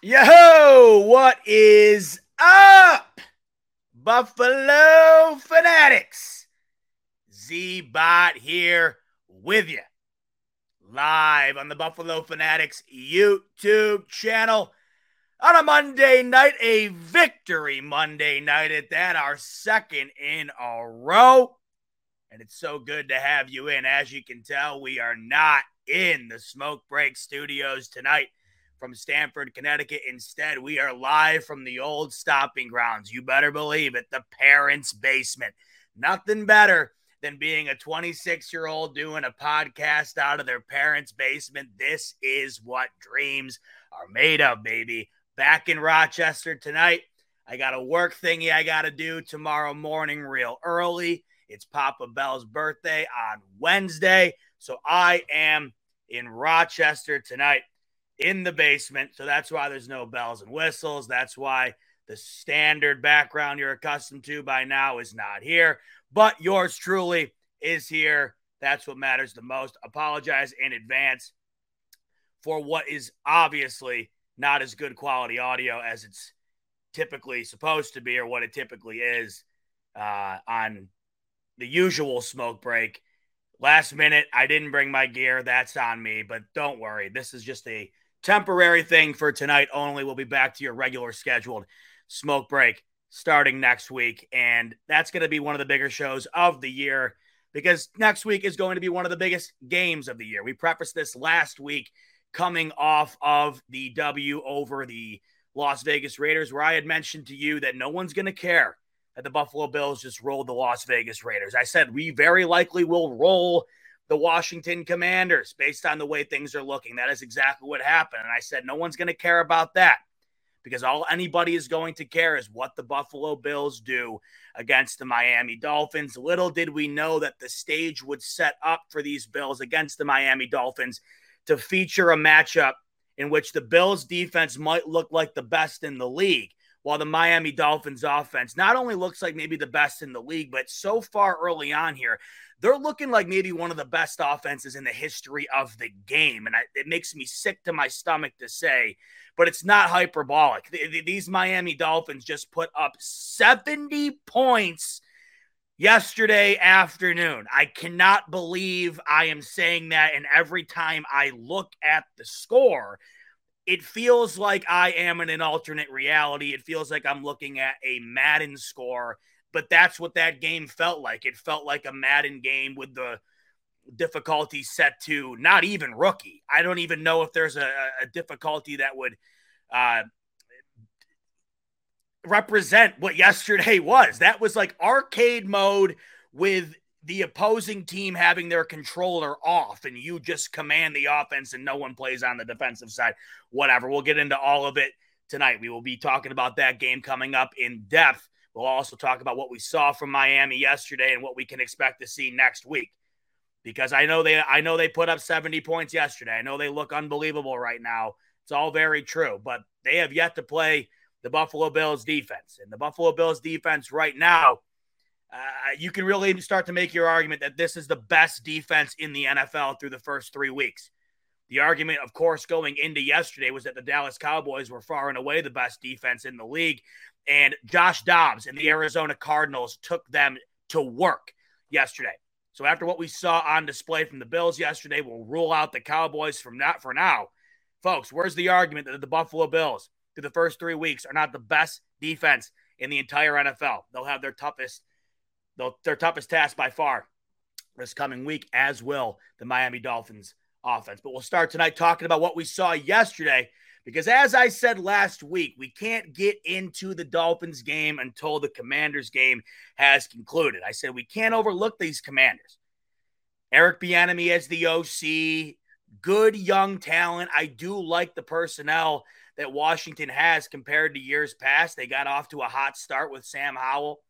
Yo, what is up, Buffalo Fanatics? Z Bot here with you, live on the Buffalo Fanatics YouTube channel on a Monday night, a victory Monday night at that, our second in a row. And it's so good to have you in. As you can tell, we are not in the Smoke Break Studios tonight from Stamford, Connecticut. Instead, we are live from the old stopping grounds. You better believe it, the parents' basement. Nothing better than being a 26 year old doing a podcast out of their parents' basement. This is what dreams are made of, baby. Back in Rochester tonight. I got a work thingy I got to do tomorrow morning, real early. It's Papa Bell's birthday on Wednesday. So I am in Rochester tonight in the basement. So that's why there's no bells and whistles. That's why the standard background you're accustomed to by now is not here. But yours truly is here. That's what matters the most. Apologize in advance for what is obviously not as good quality audio as it's typically supposed to be or what it typically is uh, on the usual smoke break. Last minute, I didn't bring my gear. That's on me, but don't worry. This is just a temporary thing for tonight only. We'll be back to your regular scheduled smoke break starting next week. And that's going to be one of the bigger shows of the year because next week is going to be one of the biggest games of the year. We prefaced this last week coming off of the W over the Las Vegas Raiders, where I had mentioned to you that no one's going to care that the Buffalo Bills just rolled the Las Vegas Raiders. I said we very likely will roll the Washington Commanders based on the way things are looking. That is exactly what happened. And I said, no one's going to care about that because all anybody is going to care is what the Buffalo Bills do against the Miami Dolphins. Little did we know that the stage would set up for these Bills against the Miami Dolphins to feature a matchup in which the Bills defense might look like the best in the league. While the Miami Dolphins offense not only looks like maybe the best in the league, but so far early on here, they're looking like maybe one of the best offenses in the history of the game. And I, it makes me sick to my stomach to say, but it's not hyperbolic. These Miami Dolphins just put up 70 points yesterday afternoon. I cannot believe I am saying that. And every time I look at the score, it feels like I am in an alternate reality. It feels like I'm looking at a Madden score but that's what that game felt like. It felt like a Madden game with the difficulty set to not even rookie. I don't even know if there's a, a difficulty that would uh, represent what yesterday was. That was like arcade mode with the opposing team having their controller off and you just command the offense and no one plays on the defensive side. Whatever. We'll get into all of it tonight. We will be talking about that game coming up in depth. We'll also talk about what we saw from Miami yesterday and what we can expect to see next week. Because I know they I know they put up 70 points yesterday. I know they look unbelievable right now. It's all very true, but they have yet to play the Buffalo Bills defense. And the Buffalo Bills defense right now, uh, you can really start to make your argument that this is the best defense in the NFL through the first three weeks. The argument, of course, going into yesterday was that the Dallas Cowboys were far and away the best defense in the league. And Josh Dobbs and the Arizona Cardinals took them to work yesterday. So after what we saw on display from the Bills yesterday, we'll rule out the Cowboys from that for now. Folks, where's the argument that the Buffalo Bills through the first three weeks are not the best defense in the entire NFL? They'll have their toughest, their toughest task by far this coming week, as will the Miami Dolphins offense. But we'll start tonight talking about what we saw yesterday. Because as I said last week, we can't get into the Dolphins game until the Commanders game has concluded. I said we can't overlook these Commanders. Eric Bieniemy as the OC, good young talent. I do like the personnel that Washington has compared to years past. They got off to a hot start with Sam Howell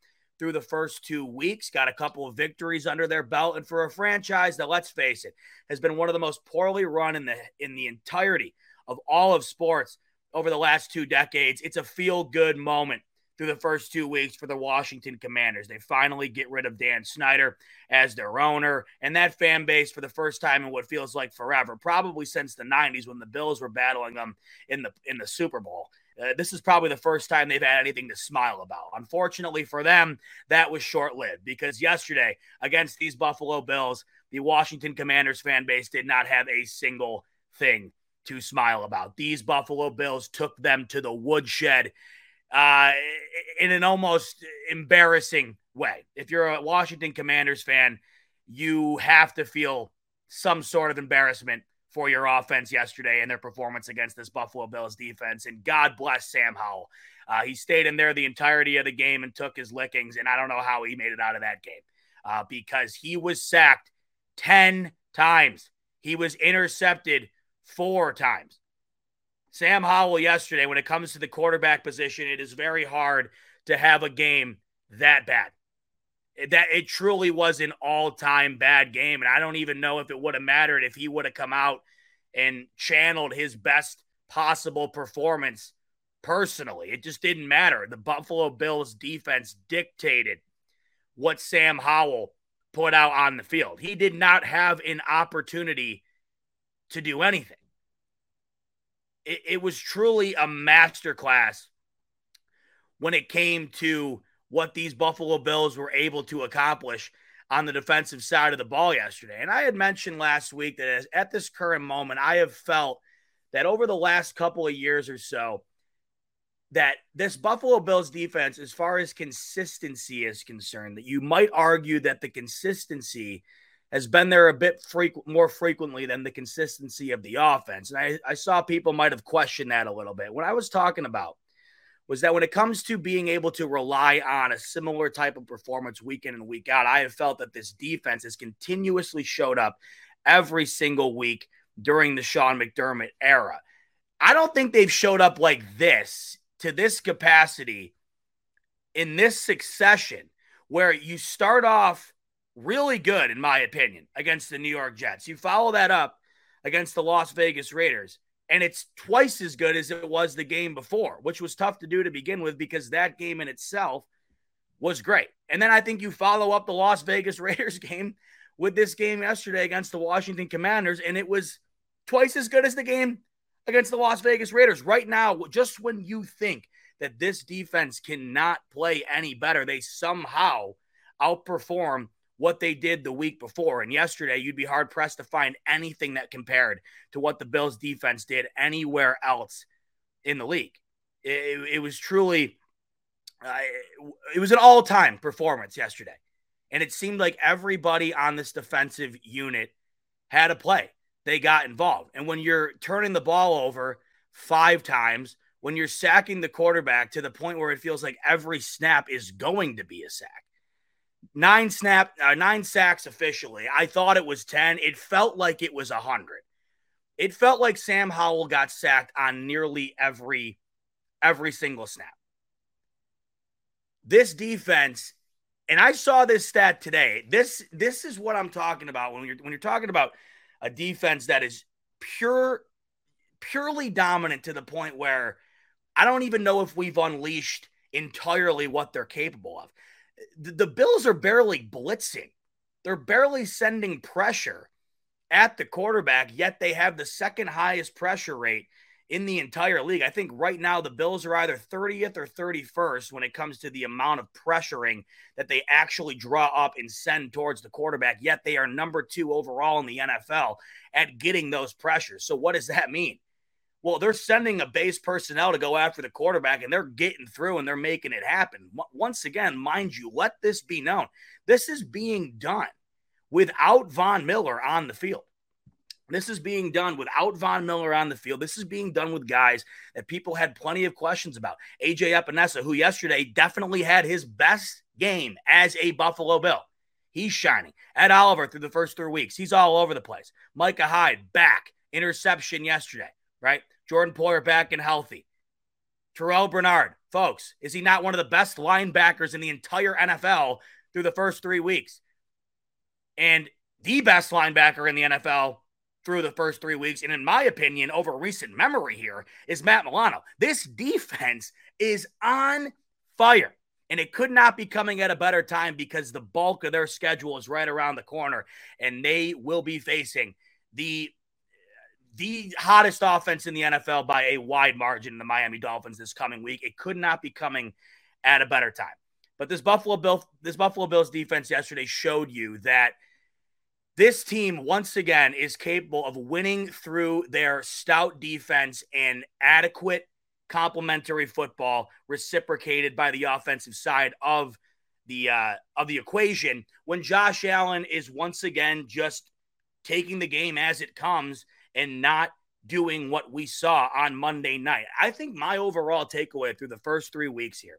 through the first two weeks, got a couple of victories under their belt, and for a franchise that, let's face it, has been one of the most poorly run in the in the entirety of all of sports over the last two decades, it's a feel good moment through the first two weeks for the Washington Commanders. They finally get rid of Dan Snyder as their owner, and that fan base for the first time in what feels like forever, probably since the 90s when the Bills were battling them in the in the Super Bowl. Uh, this is probably the first time they've had anything to smile about. Unfortunately for them, that was short lived because yesterday against these Buffalo Bills, the Washington Commanders fan base did not have a single thing to smile about. These Buffalo Bills took them to the woodshed uh, in an almost embarrassing way. If you're a Washington Commanders fan, you have to feel some sort of embarrassment for your offense yesterday and their performance against this Buffalo Bills defense. And God bless Sam Howell. Uh, he stayed in there the entirety of the game and took his lickings. And I don't know how he made it out of that game uh, because he was sacked 10 times. He was intercepted four times. Sam Howell yesterday, when it comes to the quarterback position, it is very hard to have a game that bad. That it truly was an all-time bad game, and I don't even know if it would have mattered if he would have come out and channeled his best possible performance personally. It just didn't matter. The Buffalo Bills defense dictated what Sam Howell put out on the field. He did not have an opportunity to do anything it, it was truly a masterclass when it came to what these Buffalo Bills were able to accomplish on the defensive side of the ball yesterday. And I had mentioned last week that as, at this current moment, I have felt that over the last couple of years or so, that this Buffalo Bills defense, as far as consistency is concerned, that you might argue that the consistency has been there a bit frequent, more frequently than the consistency of the offense. And I, I saw people might have questioned that a little bit. What I was talking about was that when it comes to being able to rely on a similar type of performance week in and week out, I have felt that this defense has continuously showed up every single week during the Sean McDermott era. I don't think they've showed up like this to this capacity in this succession where you start off really good, in my opinion, against the New York Jets. You follow that up against the Las Vegas Raiders, and it's twice as good as it was the game before, which was tough to do to begin with because that game in itself was great. And then I think you follow up the Las Vegas Raiders game with this game yesterday against the Washington Commanders, and it was twice as good as the game against the Las Vegas Raiders. Right now, just when you think that this defense cannot play any better, they somehow outperform what they did the week before. And yesterday, you'd be hard pressed to find anything that compared to what the Bills defense did anywhere else in the league. It, it was truly, uh, it was an all time performance yesterday. And it seemed like everybody on this defensive unit had a play. They got involved. And when you're turning the ball over five times, when you're sacking the quarterback to the point where it feels like every snap is going to be a sack, nine snap, uh, nine sacks officially. I thought it was 10. It felt like it was 100. It felt like Sam Howell got sacked on nearly every every single snap. This defense, and I saw this stat today. This this is what I'm talking about when you're when you're talking about a defense that is pure purely dominant to the point where I don't even know if we've unleashed entirely what they're capable of the, the Bills are barely blitzing. They're barely sending pressure at the quarterback, yet they have the second highest pressure rate in the entire league. I think right now the Bills are either 30th or 31st when it comes to the amount of pressuring that they actually draw up and send towards the quarterback, yet they are number two overall in the NFL at getting those pressures. So, what does that mean? Well, they're sending a base personnel to go after the quarterback and they're getting through and they're making it happen. Once again, mind you, let this be known. This is being done without Von Miller on the field. This is being done without Von Miller on the field. This is being done with guys that people had plenty of questions about. AJ Epenesa, who yesterday definitely had his best game as a Buffalo Bill. He's shining. Ed Oliver through the first three weeks. He's all over the place. Micah Hyde back interception yesterday, right? Jordan Poyer back and healthy. Terrel Bernard, folks, is he not one of the best linebackers in the entire NFL through the first three weeks? And the best linebacker in the NFL through the first three weeks, and in my opinion, over recent memory here, is Matt Milano. This defense is on fire. And it could not be coming at a better time because the bulk of their schedule is right around the corner, and they will be facing the the hottest offense in the NFL by a wide margin the Miami Dolphins this coming week. It could not be coming at a better time. But this Buffalo Bill this Buffalo Bills defense yesterday showed you that this team once again is capable of winning through their stout defense and adequate complementary football reciprocated by the offensive side of the uh, of the equation when Josh Allen is once again just taking the game as it comes and not doing what we saw on Monday night. I think my overall takeaway through the first 3 weeks here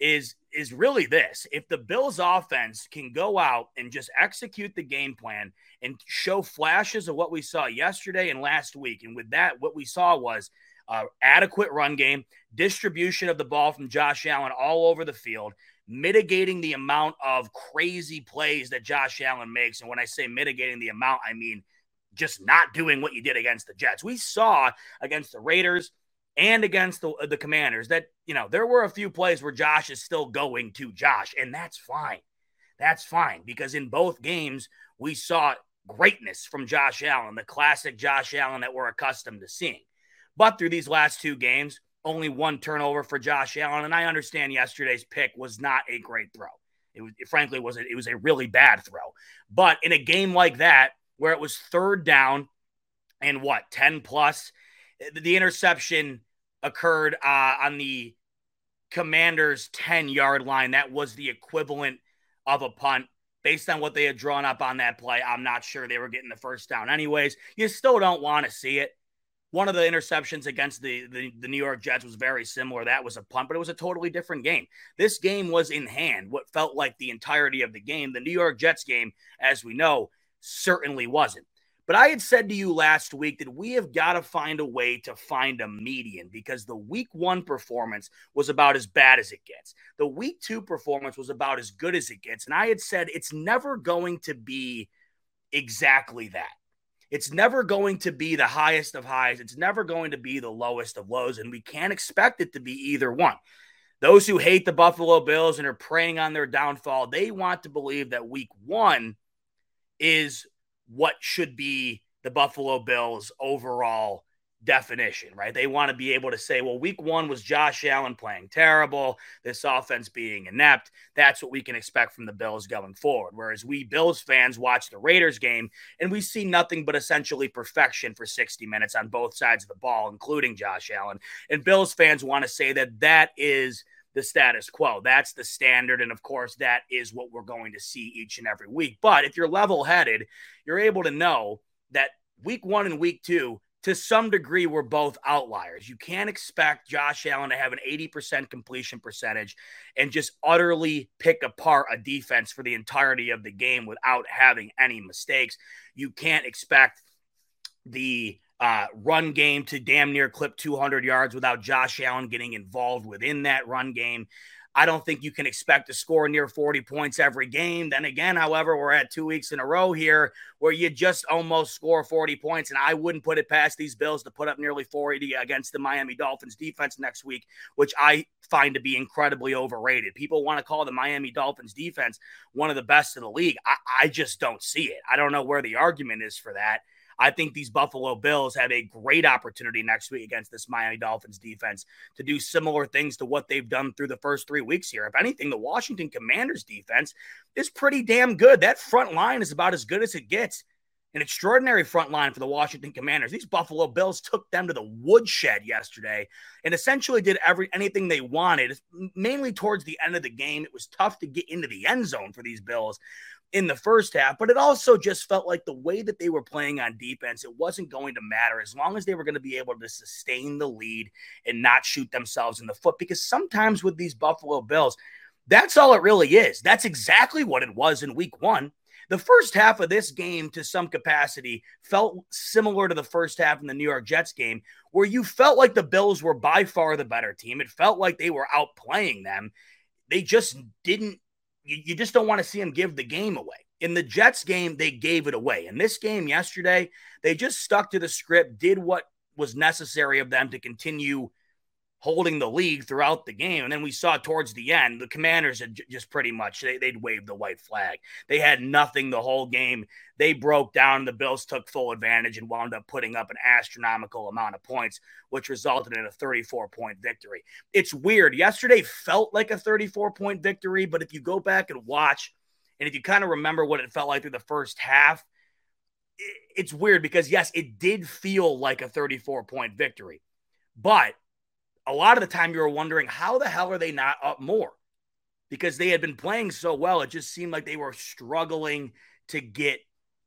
is is really this. If the Bills offense can go out and just execute the game plan and show flashes of what we saw yesterday and last week and with that what we saw was uh, adequate run game, distribution of the ball from Josh Allen all over the field, mitigating the amount of crazy plays that Josh Allen makes. And when I say mitigating the amount, I mean just not doing what you did against the Jets. We saw against the Raiders and against the, the Commanders that, you know, there were a few plays where Josh is still going to Josh, and that's fine. That's fine because in both games, we saw greatness from Josh Allen, the classic Josh Allen that we're accustomed to seeing. But through these last two games, only one turnover for Josh Allen. And I understand yesterday's pick was not a great throw. It was it frankly was a, it was a really bad throw. But in a game like that, where it was third down and what 10 plus, the interception occurred uh, on the Commanders' 10 yard line. That was the equivalent of a punt. Based on what they had drawn up on that play, I'm not sure they were getting the first down. Anyways, you still don't want to see it. One of the interceptions against the, the, the, New York Jets was very similar. That was a punt, but it was a totally different game. This game was in hand, what felt like the entirety of the game. The New York Jets game, as we know, certainly wasn't. But I had said to you last week that we have got to find a way to find a median because the week one performance was about as bad as it gets. The week two performance was about as good as it gets. And I had said it's never going to be exactly that. It's never going to be the highest of highs. It's never going to be the lowest of lows. And we can't expect it to be either one. Those who hate the Buffalo Bills and are preying on their downfall, they want to believe that week one is what should be the Buffalo Bills' overall definition, right? They want to be able to say, well, week one was Josh Allen playing terrible, this offense being inept. That's what we can expect from the Bills going forward. Whereas we Bills fans watch the Raiders game and we see nothing but essentially perfection for 60 minutes on both sides of the ball, including Josh Allen. And Bills fans want to say that that is the status quo. That's the standard. And of course, that is what we're going to see each and every week. But if you're level headed, you're able to know that week one and week two, to some degree, were both outliers. You can't expect Josh Allen to have an 80% completion percentage and just utterly pick apart a defense for the entirety of the game without having any mistakes. You can't expect the uh, run game to damn near clip 200 yards without Josh Allen getting involved within that run game. I don't think you can expect to score near 40 points every game. Then again, however, we're at two weeks in a row here where you just almost score 40 points. And I wouldn't put it past these Bills to put up nearly 40 against the Miami Dolphins defense next week, which I find to be incredibly overrated. People want to call the Miami Dolphins defense one of the best in the league. I, I just don't see it. I don't know where the argument is for that. I think these Buffalo Bills have a great opportunity next week against this Miami Dolphins defense to do similar things to what they've done through the first three weeks here. If anything, the Washington Commanders defense is pretty damn good. That front line is about as good as it gets. An extraordinary front line for the Washington Commanders. These Buffalo Bills took them to the woodshed yesterday and essentially did every anything they wanted. Mainly towards the end of the game, it was tough to get into the end zone for these Bills in the first half, but it also just felt like the way that they were playing on defense, it wasn't going to matter as long as they were going to be able to sustain the lead and not shoot themselves in the foot. Because sometimes with these Buffalo Bills, that's all it really is. That's exactly what it was in week one. The first half of this game, to some capacity, felt similar to the first half in the New York Jets game, where you felt like the Bills were by far the better team. It felt like they were outplaying them. They just didn't, you, you just don't want to see them give the game away. In the Jets game, they gave it away. In this game yesterday, they just stuck to the script, did what was necessary of them to continue holding the league throughout the game. And then we saw towards the end, the commanders had just pretty much they, would waved the white flag. They had nothing the whole game. They broke down. The Bills took full advantage and wound up putting up an astronomical amount of points, which resulted in a 34 point victory. It's weird. Yesterday felt like a 34 point victory, but if you go back and watch, and if you kind of remember what it felt like through the first half, it's weird because yes, it did feel like a 34 point victory, but a lot of the time you were wondering how the hell are they not up more? Because they had been playing so well, it just seemed like they were struggling to get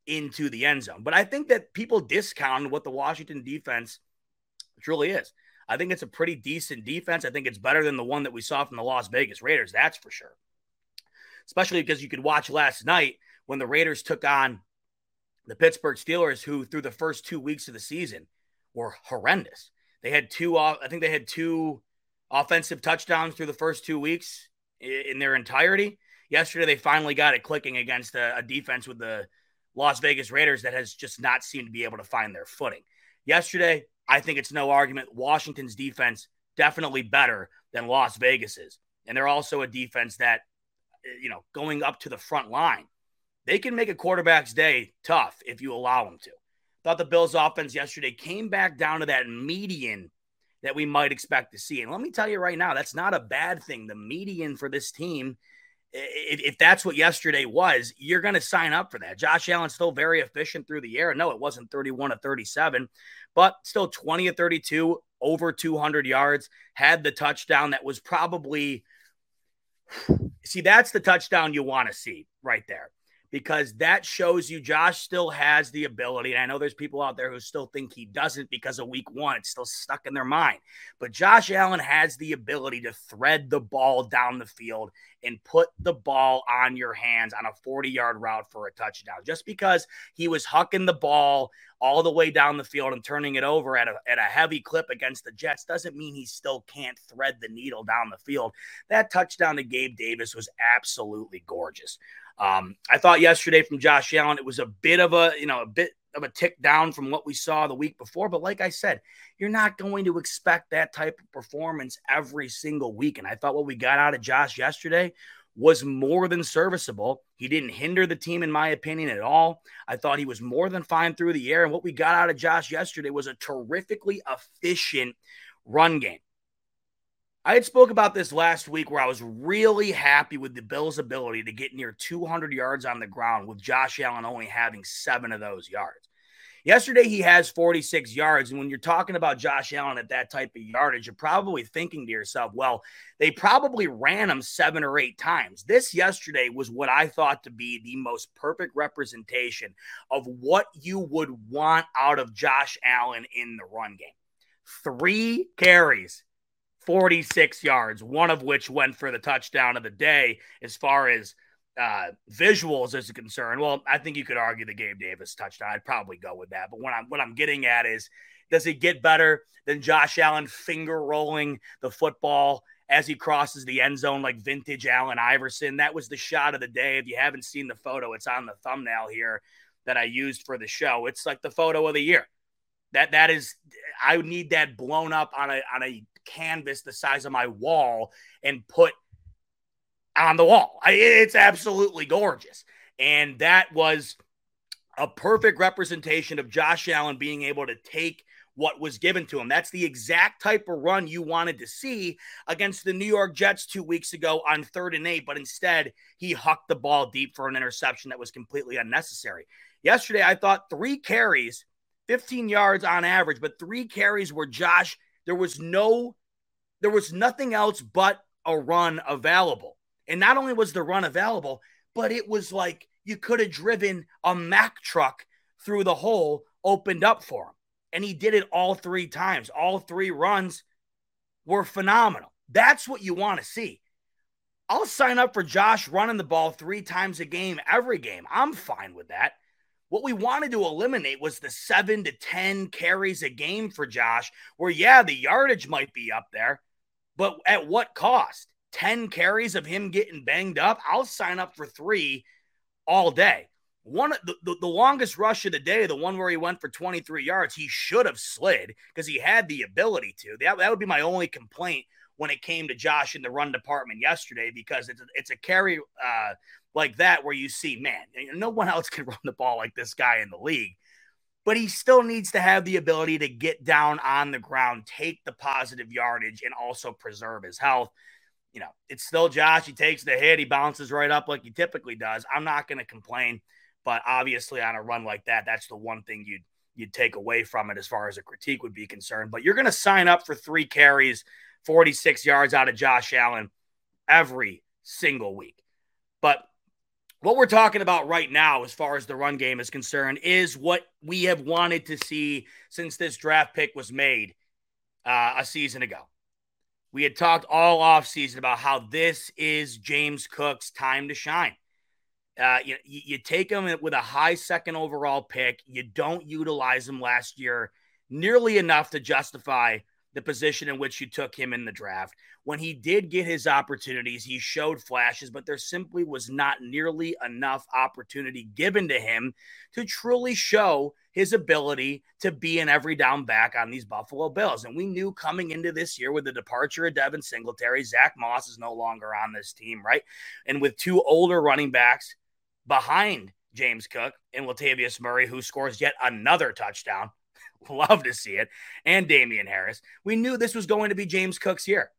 into the end zone. But I think that people discount what the Washington defense truly is. I think it's a pretty decent defense. I think it's better than the one that we saw from the Las Vegas Raiders, that's for sure. Especially because you could watch last night when the Raiders took on the Pittsburgh Steelers, who through the first two weeks of the season were horrendous. They had two off. I think they had two offensive touchdowns through the first two weeks in their entirety. Yesterday, they finally got it clicking against a, a defense with the Las Vegas Raiders that has just not seemed to be able to find their footing. Yesterday, I think it's no argument. Washington's defense definitely better than Las Vegas's, and they're also a defense that, eh, you know, going up to the front line, they can make a quarterback's day tough if you allow them to. Thought the Bills' offense yesterday came back down to that median that we might expect to see. And let me tell you right now, that's not a bad thing. The median for this team, if, if that's what yesterday was, you're going to sign up for that. Josh Allen still very efficient through the air. No, it wasn't 31 to 37, but still 20 to 32, over 200 yards, had the touchdown that was probably. See, that's the touchdown you want to see right there because that shows you Josh still has the ability. And I know there's people out there who still think he doesn't because of week one. It's still stuck in their mind. But Josh Allen has the ability to thread the ball down the field and put the ball on your hands on a 40 yard route for a touchdown. Just because he was hucking the ball all the way down the field and turning it over at a, at a heavy clip against the Jets doesn't mean he still can't thread the needle down the field. That touchdown to Gabe Davis was absolutely gorgeous. Um, I thought yesterday from Josh Allen, it was a bit of a, you know, a bit of a tick down from what we saw the week before. But like I said, you're not going to expect that type of performance every single week. And I thought what we got out of Josh yesterday was more than serviceable. He didn't hinder the team, in my opinion, at all. I thought he was more than fine through the air. And what we got out of Josh yesterday was a terrifically efficient run game. I had spoke about this last week where I was really happy with the Bills' ability to get near 200 yards on the ground with Josh Allen only having seven of those yards. Yesterday, he has 46 yards. And when you're talking about Josh Allen at that type of yardage, you're probably thinking to yourself, well, they probably ran him seven or eight times. This yesterday was what I thought to be the most perfect representation of what you would want out of Josh Allen in the run game. Three carries 46 yards, one of which went for the touchdown of the day as far as uh, visuals is concerned. Well, I think you could argue the Gabe Davis touchdown. I'd probably go with that. But what I'm what I'm getting at is does it get better than Josh Allen finger rolling the football as he crosses the end zone like vintage Allen Iverson? That was the shot of the day. If you haven't seen the photo, it's on the thumbnail here that I used for the show. It's like the photo of the year. That that is I need that blown up on a on a canvas the size of my wall and put on the wall. It's absolutely gorgeous. And that was a perfect representation of Josh Allen being able to take what was given to him. That's the exact type of run you wanted to see against the New York Jets two weeks ago on third and eight, but instead he hucked the ball deep for an interception that was completely unnecessary. Yesterday, I thought three carries, 15 yards on average, but three carries where Josh, there was no there was nothing else but a run available. And not only was the run available, but it was like you could have driven a Mack truck through the hole opened up for him. And he did it all three times. All three runs were phenomenal. That's what you want to see. I'll sign up for Josh running the ball three times a game, every game. I'm fine with that. What we wanted to eliminate was the seven to 10 carries a game for Josh, where, yeah, the yardage might be up there, but at what cost? 10 carries of him getting banged up? I'll sign up for three all day. One the, the, the, longest rush of the day, the one where he went for 23 yards, he should have slid because he had the ability to. That, that would be my only complaint when it came to Josh in the run department yesterday because it's a, it's a carry uh, like that where you see, man, no one else can run the ball like this guy in the league. But he still needs to have the ability to get down on the ground, take the positive yardage, and also preserve his health. You know, it's still Josh. He takes the hit, he bounces right up like he typically does. I'm not going to complain, but obviously on a run like that, that's the one thing you'd you'd take away from it as far as a critique would be concerned. But you're going to sign up for three carries 46 yards out of Josh Allen every single week. But what we're talking about right now, as far as the run game is concerned, is what we have wanted to see since this draft pick was made uh, a season ago. We had talked all offseason about how this is James Cook's time to shine. Uh, you, you take him with a high second overall pick. You don't utilize him last year nearly enough to justify the position in which you took him in the draft. When he did get his opportunities, he showed flashes, but there simply was not nearly enough opportunity given to him to truly show his ability to be an every down back on these Buffalo Bills. And we knew coming into this year with the departure of Devin Singletary, Zach Moss is no longer on this team, right? And with two older running backs behind James Cook and Latavius Murray, who scores yet another touchdown Love to see it. And Damien Harris. We knew this was going to be James Cook's year.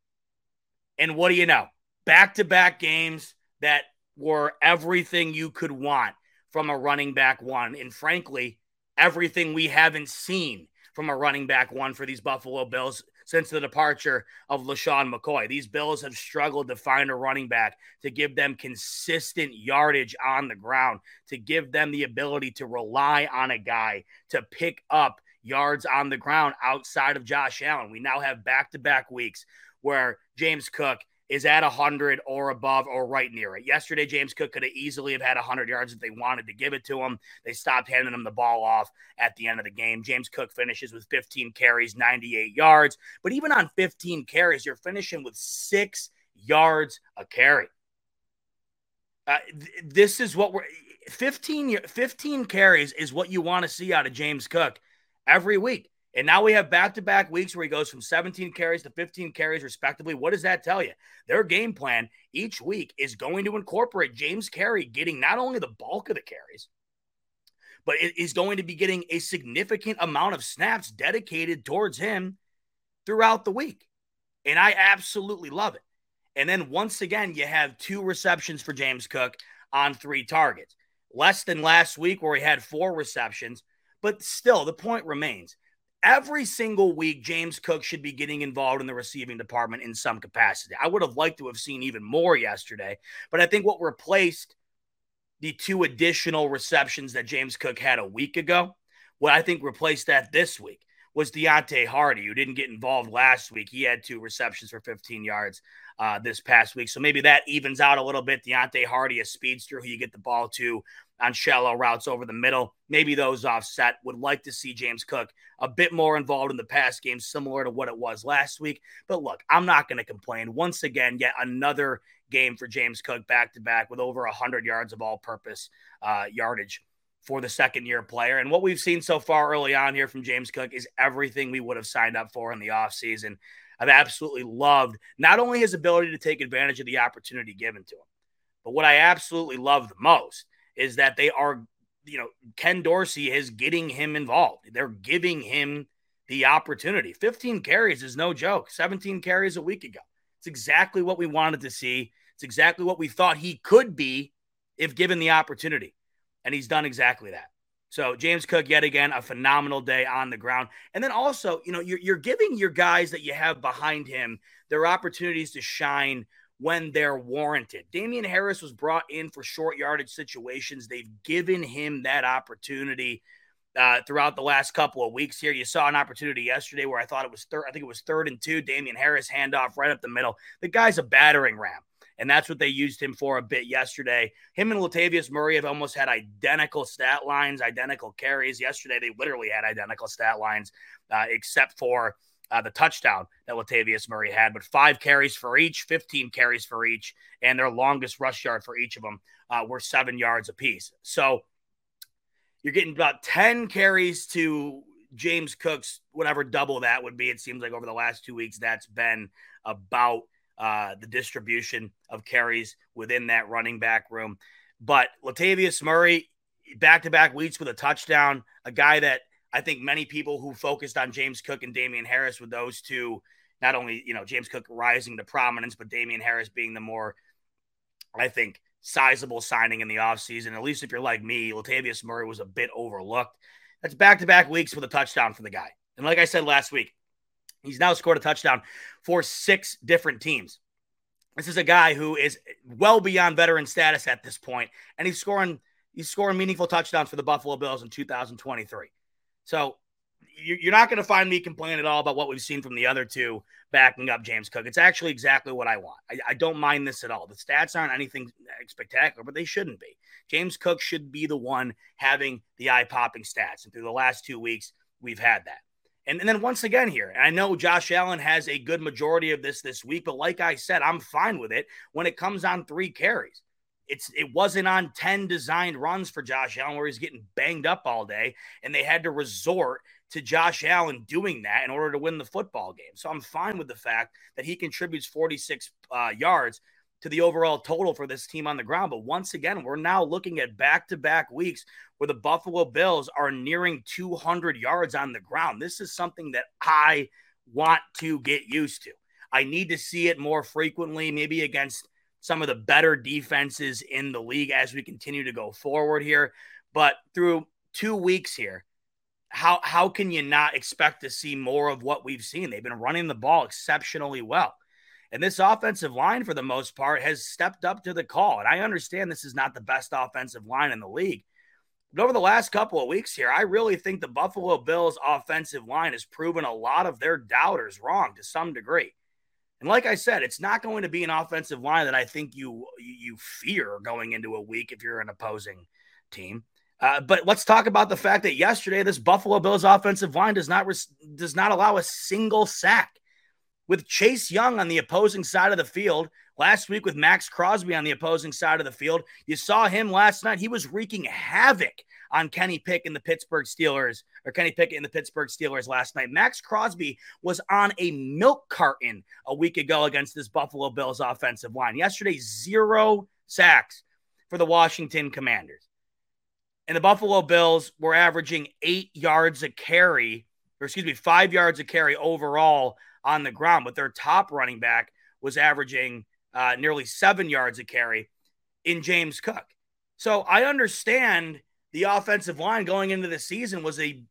And what do you know? Back to back games that were everything you could want from a running back one. And frankly, everything we haven't seen from a running back one for these Buffalo Bills since the departure of LeSean McCoy. These Bills have struggled to find a running back to give them consistent yardage on the ground, to give them the ability to rely on a guy to pick up yards on the ground outside of Josh Allen. We now have back to back weeks where James Cook is at 100 or above or right near it. Yesterday, James Cook could have easily have had 100 yards if they wanted to give it to him. They stopped handing him the ball off at the end of the game. James Cook finishes with 15 carries, 98 yards. But even on 15 carries, you're finishing with six yards a carry. Uh, th- this is what we're 15 15 carries is what you want to see out of James Cook every week. And now we have back to back weeks where he goes from 17 carries to 15 carries, respectively. What does that tell you? Their game plan each week is going to incorporate James Carey getting not only the bulk of the carries, but it is going to be getting a significant amount of snaps dedicated towards him throughout the week. And I absolutely love it. And then once again, you have two receptions for James Cook on three targets. Less than last week, where he had four receptions. But still, the point remains. Every single week, James Cook should be getting involved in the receiving department in some capacity. I would have liked to have seen even more yesterday, but I think what replaced the two additional receptions that James Cook had a week ago, what I think replaced that this week was Deonte Harty, who didn't get involved last week. He had two receptions for 15 yards uh, this past week. So maybe that evens out a little bit. Deonte Harty, a speedster who you get the ball to on shallow routes over the middle. Maybe those offset. Would like to see James Cook a bit more involved in the pass game, similar to what it was last week. But look, I'm not going to complain. Once again, yet another game for James Cook back to back with over 100 yards of all purpose uh, yardage for the second year player. And what we've seen so far early on here from James Cook is everything we would have signed up for in the offseason. I've absolutely loved not only his ability to take advantage of the opportunity given to him, but what I absolutely love the most is that they are, you know, Ken Dorsey is getting him involved. They're giving him the opportunity. 15 carries is no joke. 17 carries a week ago. It's exactly what we wanted to see. It's exactly what we thought he could be if given the opportunity. And he's done exactly that. So James Cook, yet again, a phenomenal day on the ground. And then also, you know, you're, you're giving your guys that you have behind him their opportunities to shine when they're warranted. Damien Harris was brought in for short yardage situations. They've given him that opportunity uh, throughout the last couple of weeks here. You saw an opportunity yesterday where I thought it was third, I think it was third and two. Damien Harris handoff right up the middle. The guy's a battering ram. And that's what they used him for a bit yesterday. Him and Latavius Murray have almost had identical stat lines, identical carries. Yesterday, they literally had identical stat lines, uh, except for uh, the touchdown that Latavius Murray had, but five carries for each, 15 carries for each, and their longest rush yard for each of them uh, were seven yards apiece. So you're getting about 10 carries to James Cook's, whatever double that would be. It seems like over the last two weeks, that's been about uh, the distribution of carries within that running back room. But Latavius Murray, back to back weeks with a touchdown, a guy that I think many people who focused on James Cook and Damien Harris with those two, not only, you know, James Cook rising to prominence, but Damien Harris being the more, I think, sizable signing in the offseason. At least if you're like me, Latavius Murray was a bit overlooked. That's back to back weeks with a touchdown for the guy. And like I said last week, he's now scored a touchdown for six different teams. This is a guy who is well beyond veteran status at this point, and he's scoring he's scoring meaningful touchdowns for the Buffalo Bills in 2023. So you're not going to find me complaining at all about what we've seen from the other two backing up James Cook. It's actually exactly what I want. I, I, don't mind this at all. The stats aren't anything spectacular, but they shouldn't be. James Cook should be the one having the eye popping stats. And through the last two weeks, we've had that. And, and then once again here, I know Josh Allen has a good majority of this this week, but like I said, I'm fine with it when it comes on three carries. It's it wasn't on 10 designed runs for Josh Allen where he's getting banged up all day and they had to resort to Josh Allen doing that in order to win the football game. So I'm fine with the fact that he contributes 46 uh, yards to the overall total for this team on the ground. But once again, we're now looking at back to back weeks where the Buffalo Bills are nearing 200 yards on the ground. This is something that I want to get used to. I need to see it more frequently, maybe against some of the better defenses in the league as we continue to go forward here. But through two weeks here, how how can you not expect to see more of what we've seen? They've been running the ball exceptionally well. And this offensive line, for the most part, has stepped up to the call. And I understand this is not the best offensive line in the league. But over the last couple of weeks here, I really think the Buffalo Bills offensive line has proven a lot of their doubters wrong to some degree. And like I said, it's not going to be an offensive line that I think you you fear going into a week if you're an opposing team. Uh, but let's talk about the fact that yesterday this Buffalo Bills offensive line does not does not allow a single sack. With Chase Young on the opposing side of the field, last week with Maxx Crosby on the opposing side of the field, you saw him last night. He was wreaking havoc on Kenny Pick and the Pittsburgh Steelers, or Kenny Pickett and the Pittsburgh Steelers last night. Maxx Crosby was on a milk carton a week ago against this Buffalo Bills offensive line. Yesterday, zero sacks for the Washington Commanders. And the Buffalo Bills were averaging eight yards a carry, or excuse me, five yards a carry overall on the ground. But their top running back was averaging uh, nearly seven yards a carry in James Cook. So I understand the offensive line going into the season was a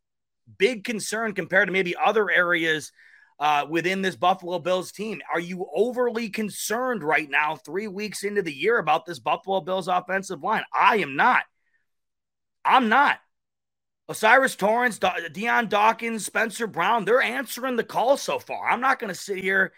big concern compared to maybe other areas uh, within this Buffalo Bills team. Are you overly concerned right now, three weeks into the year, about this Buffalo Bills offensive line? I am not. I'm not. O'Cyrus Torrence, Dion Dawkins, Spencer Brown, they're answering the call so far. I'm not going to sit here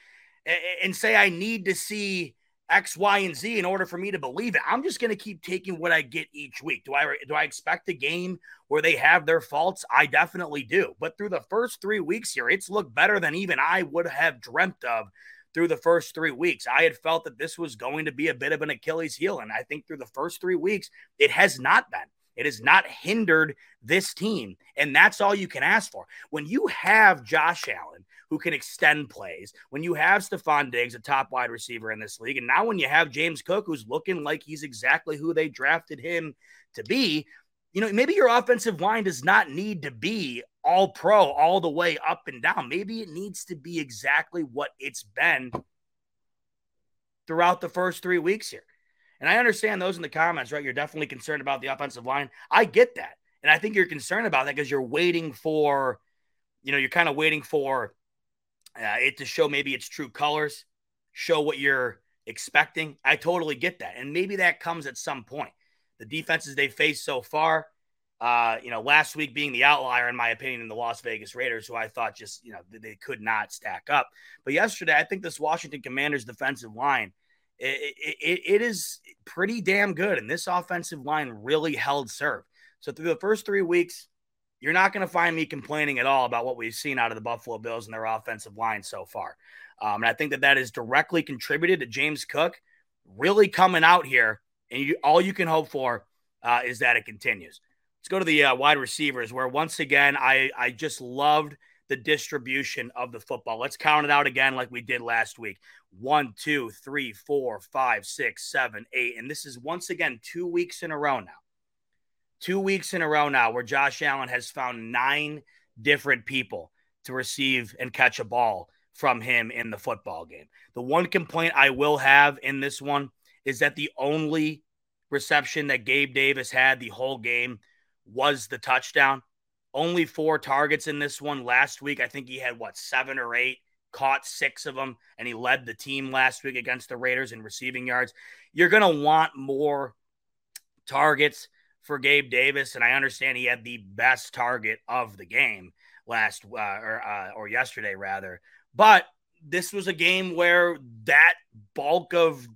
and say I need to see X, Y, and Z in order for me to believe it. I'm just going to keep taking what I get each week. Do I do I expect a game where they have their faults? I definitely do. But through the first three weeks here, it's looked better than even I would have dreamt of through the first three weeks. I had felt that this was going to be a bit of an Achilles heel. And I think through the first three weeks, it has not been. It has not hindered this team. And that's all you can ask for. When you have Josh Allen, who can extend plays, when you have Stefon Diggs, a top wide receiver in this league, and now when you have James Cook, who's looking like he's exactly who they drafted him to be, you know, maybe your offensive line does not need to be all pro all the way up and down. Maybe it needs to be exactly what it's been throughout the first three weeks here. And I understand those in the comments, right? You're definitely concerned about the offensive line. I get that. And I think you're concerned about that because you're waiting for, you know, you're kind of waiting for uh, it to show maybe its true colors, show what you're expecting. I totally get that. And maybe that comes at some point. The defenses they faced so far, uh, you know, last week being the outlier, in my opinion, in the Las Vegas Raiders, who I thought just, you know, they could not stack up. But yesterday, I think this Washington Commanders defensive line it, it, it is pretty damn good. And this offensive line really held serve. So through the first three weeks, you're not going to find me complaining at all about what we've seen out of the Buffalo Bills and their offensive line so far. Um, and I think that that is directly contributed to James Cook really coming out here. And you, all you can hope for uh, is that it continues. Let's go to the uh, wide receivers, where once again, I, I just loved the distribution of the football. Let's count it out again like we did last week one, two, three, four, five, six, seven, eight. And this is once again two weeks in a row now. Two weeks in a row now where Josh Allen has found nine different people to receive and catch a ball from him in the football game. The one complaint I will have in this one is that the only reception that Gabe Davis had the whole game was the touchdown. Only four targets in this one last week. I think he had what, seven or eight, caught six of them, and he led the team last week against the Raiders in receiving yards. You're going to want more targets for Gabe Davis, and I understand he had the best target of the game last uh, or uh, or yesterday rather. But this was a game where that bulk of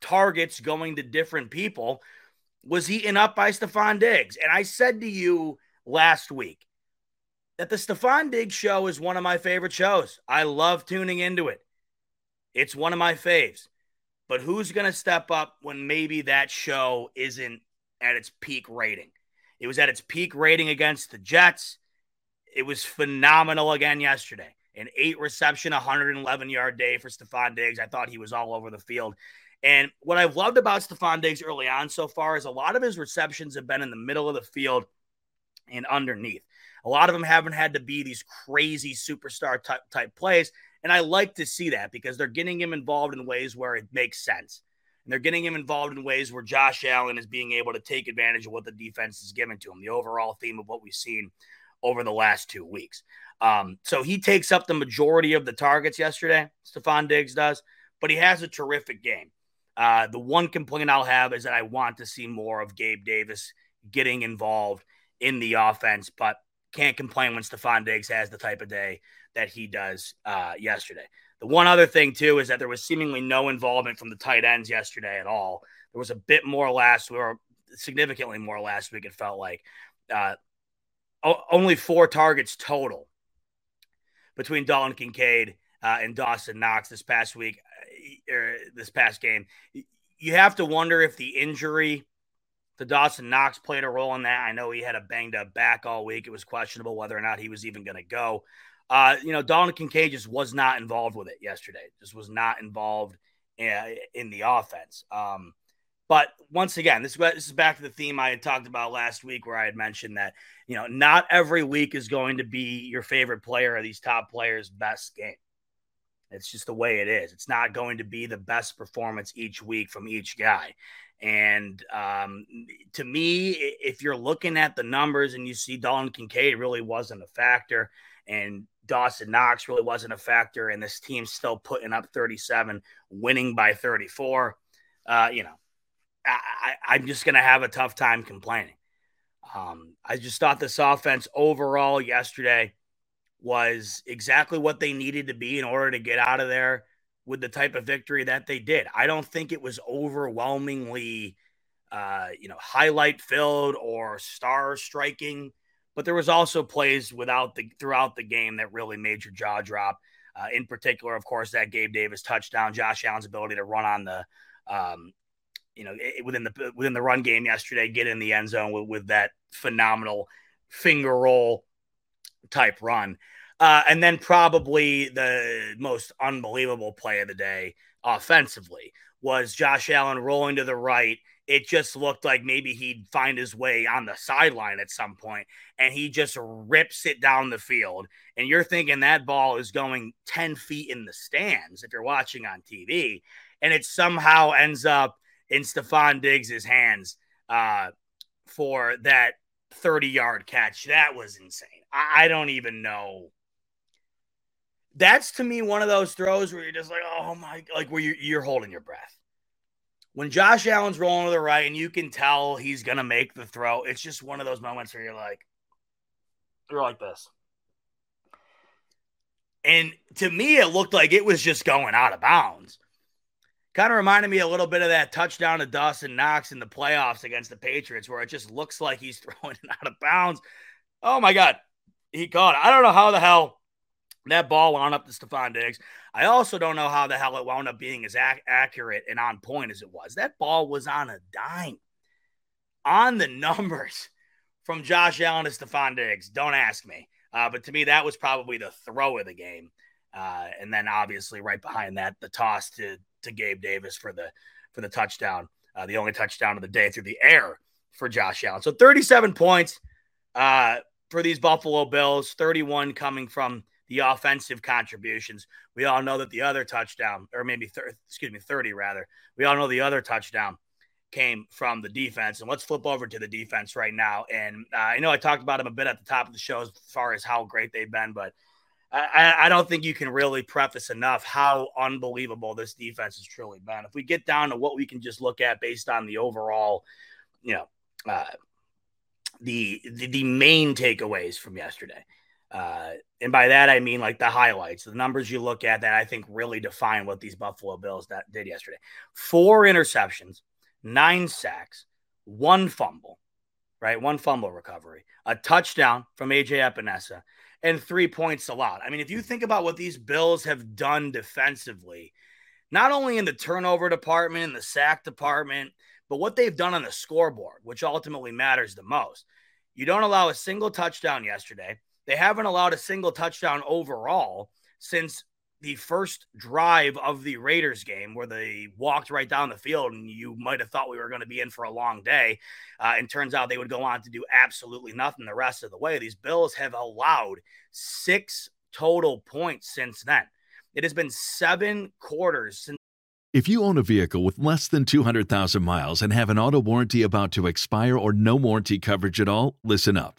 targets going to different people was eaten up by Stefon Diggs. And I said to you last week that the Stefon Diggs show is one of my favorite shows. I love tuning into it. It's one of my faves. But who's going to step up when maybe that show isn't at its peak rating? It was at its peak rating against the Jets. It was phenomenal again yesterday. An eight reception, 111 yard day for Stefon Diggs. I thought he was all over the field. And what I've loved about Stefon Diggs early on so far is a lot of his receptions have been in the middle of the field and underneath. A lot of them haven't had to be these crazy superstar type, type plays. And I like to see that because they're getting him involved in ways where it makes sense. And they're getting him involved in ways where Josh Allen is being able to take advantage of what the defense is given to him, the overall theme of what we've seen over the last two weeks. Um, so he takes up the majority of the targets yesterday, Stefon Diggs does, but he has a terrific game. Uh, the one complaint I'll have is that I want to see more of Gabe Davis getting involved in the offense, but can't complain when Stefon Diggs has the type of day that he does uh, yesterday. The one other thing, too, is that there was seemingly no involvement from the tight ends yesterday at all. There was a bit more last or significantly more last week, it felt like. Uh, only four targets total between Dalton Kincaid uh, and Dawson Knox this past week, uh, er, this past game. You have to wonder if the injury to Dawson Knox played a role in that. I know he had a banged up back all week. It was questionable whether or not he was even going to go. Uh, you know, Dalton Kincaid just was not involved with it yesterday. Just was not involved in, uh, in the offense. Um, but once again, this, this is back to the theme I had talked about last week, where I had mentioned that you know not every week is going to be your favorite player or these top players' best game. It's just the way it is. It's not going to be the best performance each week from each guy. And um, to me, if you're looking at the numbers and you see Dalton Kincaid really wasn't a factor, and Dawson Knox really wasn't a factor, and this team's still putting up 37, winning by 34, uh, you know, I, am just going to have a tough time complaining. Um, I just thought this offense overall yesterday was exactly what they needed to be in order to get out of there with the type of victory that they did. I don't think it was overwhelmingly, uh, you know, highlight filled or star striking, but there was also plays without the throughout the game that really made your jaw drop. Uh, in particular, of course, that Gabe Davis touchdown, Josh Allen's ability to run on the, um, you know, within the within the run game yesterday, get in the end zone with, with that phenomenal finger roll type run. Uh, and then probably the most unbelievable play of the day offensively was Josh Allen rolling to the right. It just looked like maybe he'd find his way on the sideline at some point, and he just rips it down the field. And you're thinking that ball is going 10 feet in the stands if you're watching on TV, and it somehow ends up in Stefon Diggs' hands uh, for that 30 yard catch. That was insane. I, I don't even know that's to me one of those throws where you're just like, oh my, like where you're, you're holding your breath. When Josh Allen's rolling to the right and you can tell he's gonna make the throw, it's just one of those moments where you're like, you're like this. And to me, it looked like it was just going out of bounds. Kind of reminded me a little bit of that touchdown to Dawson Knox in the playoffs against the Patriots, where it just looks like he's throwing it out of bounds. Oh my God. He caught it. I don't know how the hell that ball wound up to Stefon Diggs. I also don't know how the hell it wound up being as ac- accurate and on point as it was. That ball was on a dime. On the numbers from Josh Allen to Stefon Diggs. Don't ask me. Uh, but to me, that was probably the throw of the game. Uh, and then obviously right behind that, the toss to to Gabe Davis for the for the touchdown, uh, the only touchdown of the day through the air for Josh Allen. So 37 points uh, for these Buffalo Bills, 31 coming from the offensive contributions. We all know that the other touchdown, or maybe thir- excuse me, 30 rather. We all know the other touchdown came from the defense. And let's flip over to the defense right now. And uh, I know I talked about them a bit at the top of the show as far as how great they've been, but I, I, don't think you can really preface enough how unbelievable this defense has truly been. If we get down to what we can just look at based on the overall, you know, uh, the, the, the main takeaways from yesterday. Uh, and by that I mean like the highlights, the numbers you look at that I think really define what these Buffalo Bills that did yesterday. Four interceptions, nine sacks, one fumble, right? One fumble recovery, a touchdown from AJ Epenesa, and three points allowed. I mean, if you think about what these Bills have done defensively, not only in the turnover department, in the sack department, but what they've done on the scoreboard, which ultimately matters the most. You don't allow a single touchdown yesterday. They haven't allowed a single touchdown overall since the first drive of the Raiders game where they walked right down the field and you might have thought we were going to be in for a long day. Uh, and turns out they would go on to do absolutely nothing the rest of the way. These Bills have allowed six total points since then. It has been seven quarters since if you own a vehicle with less than 200,000 miles and have an auto warranty about to expire or no warranty coverage at all, listen up.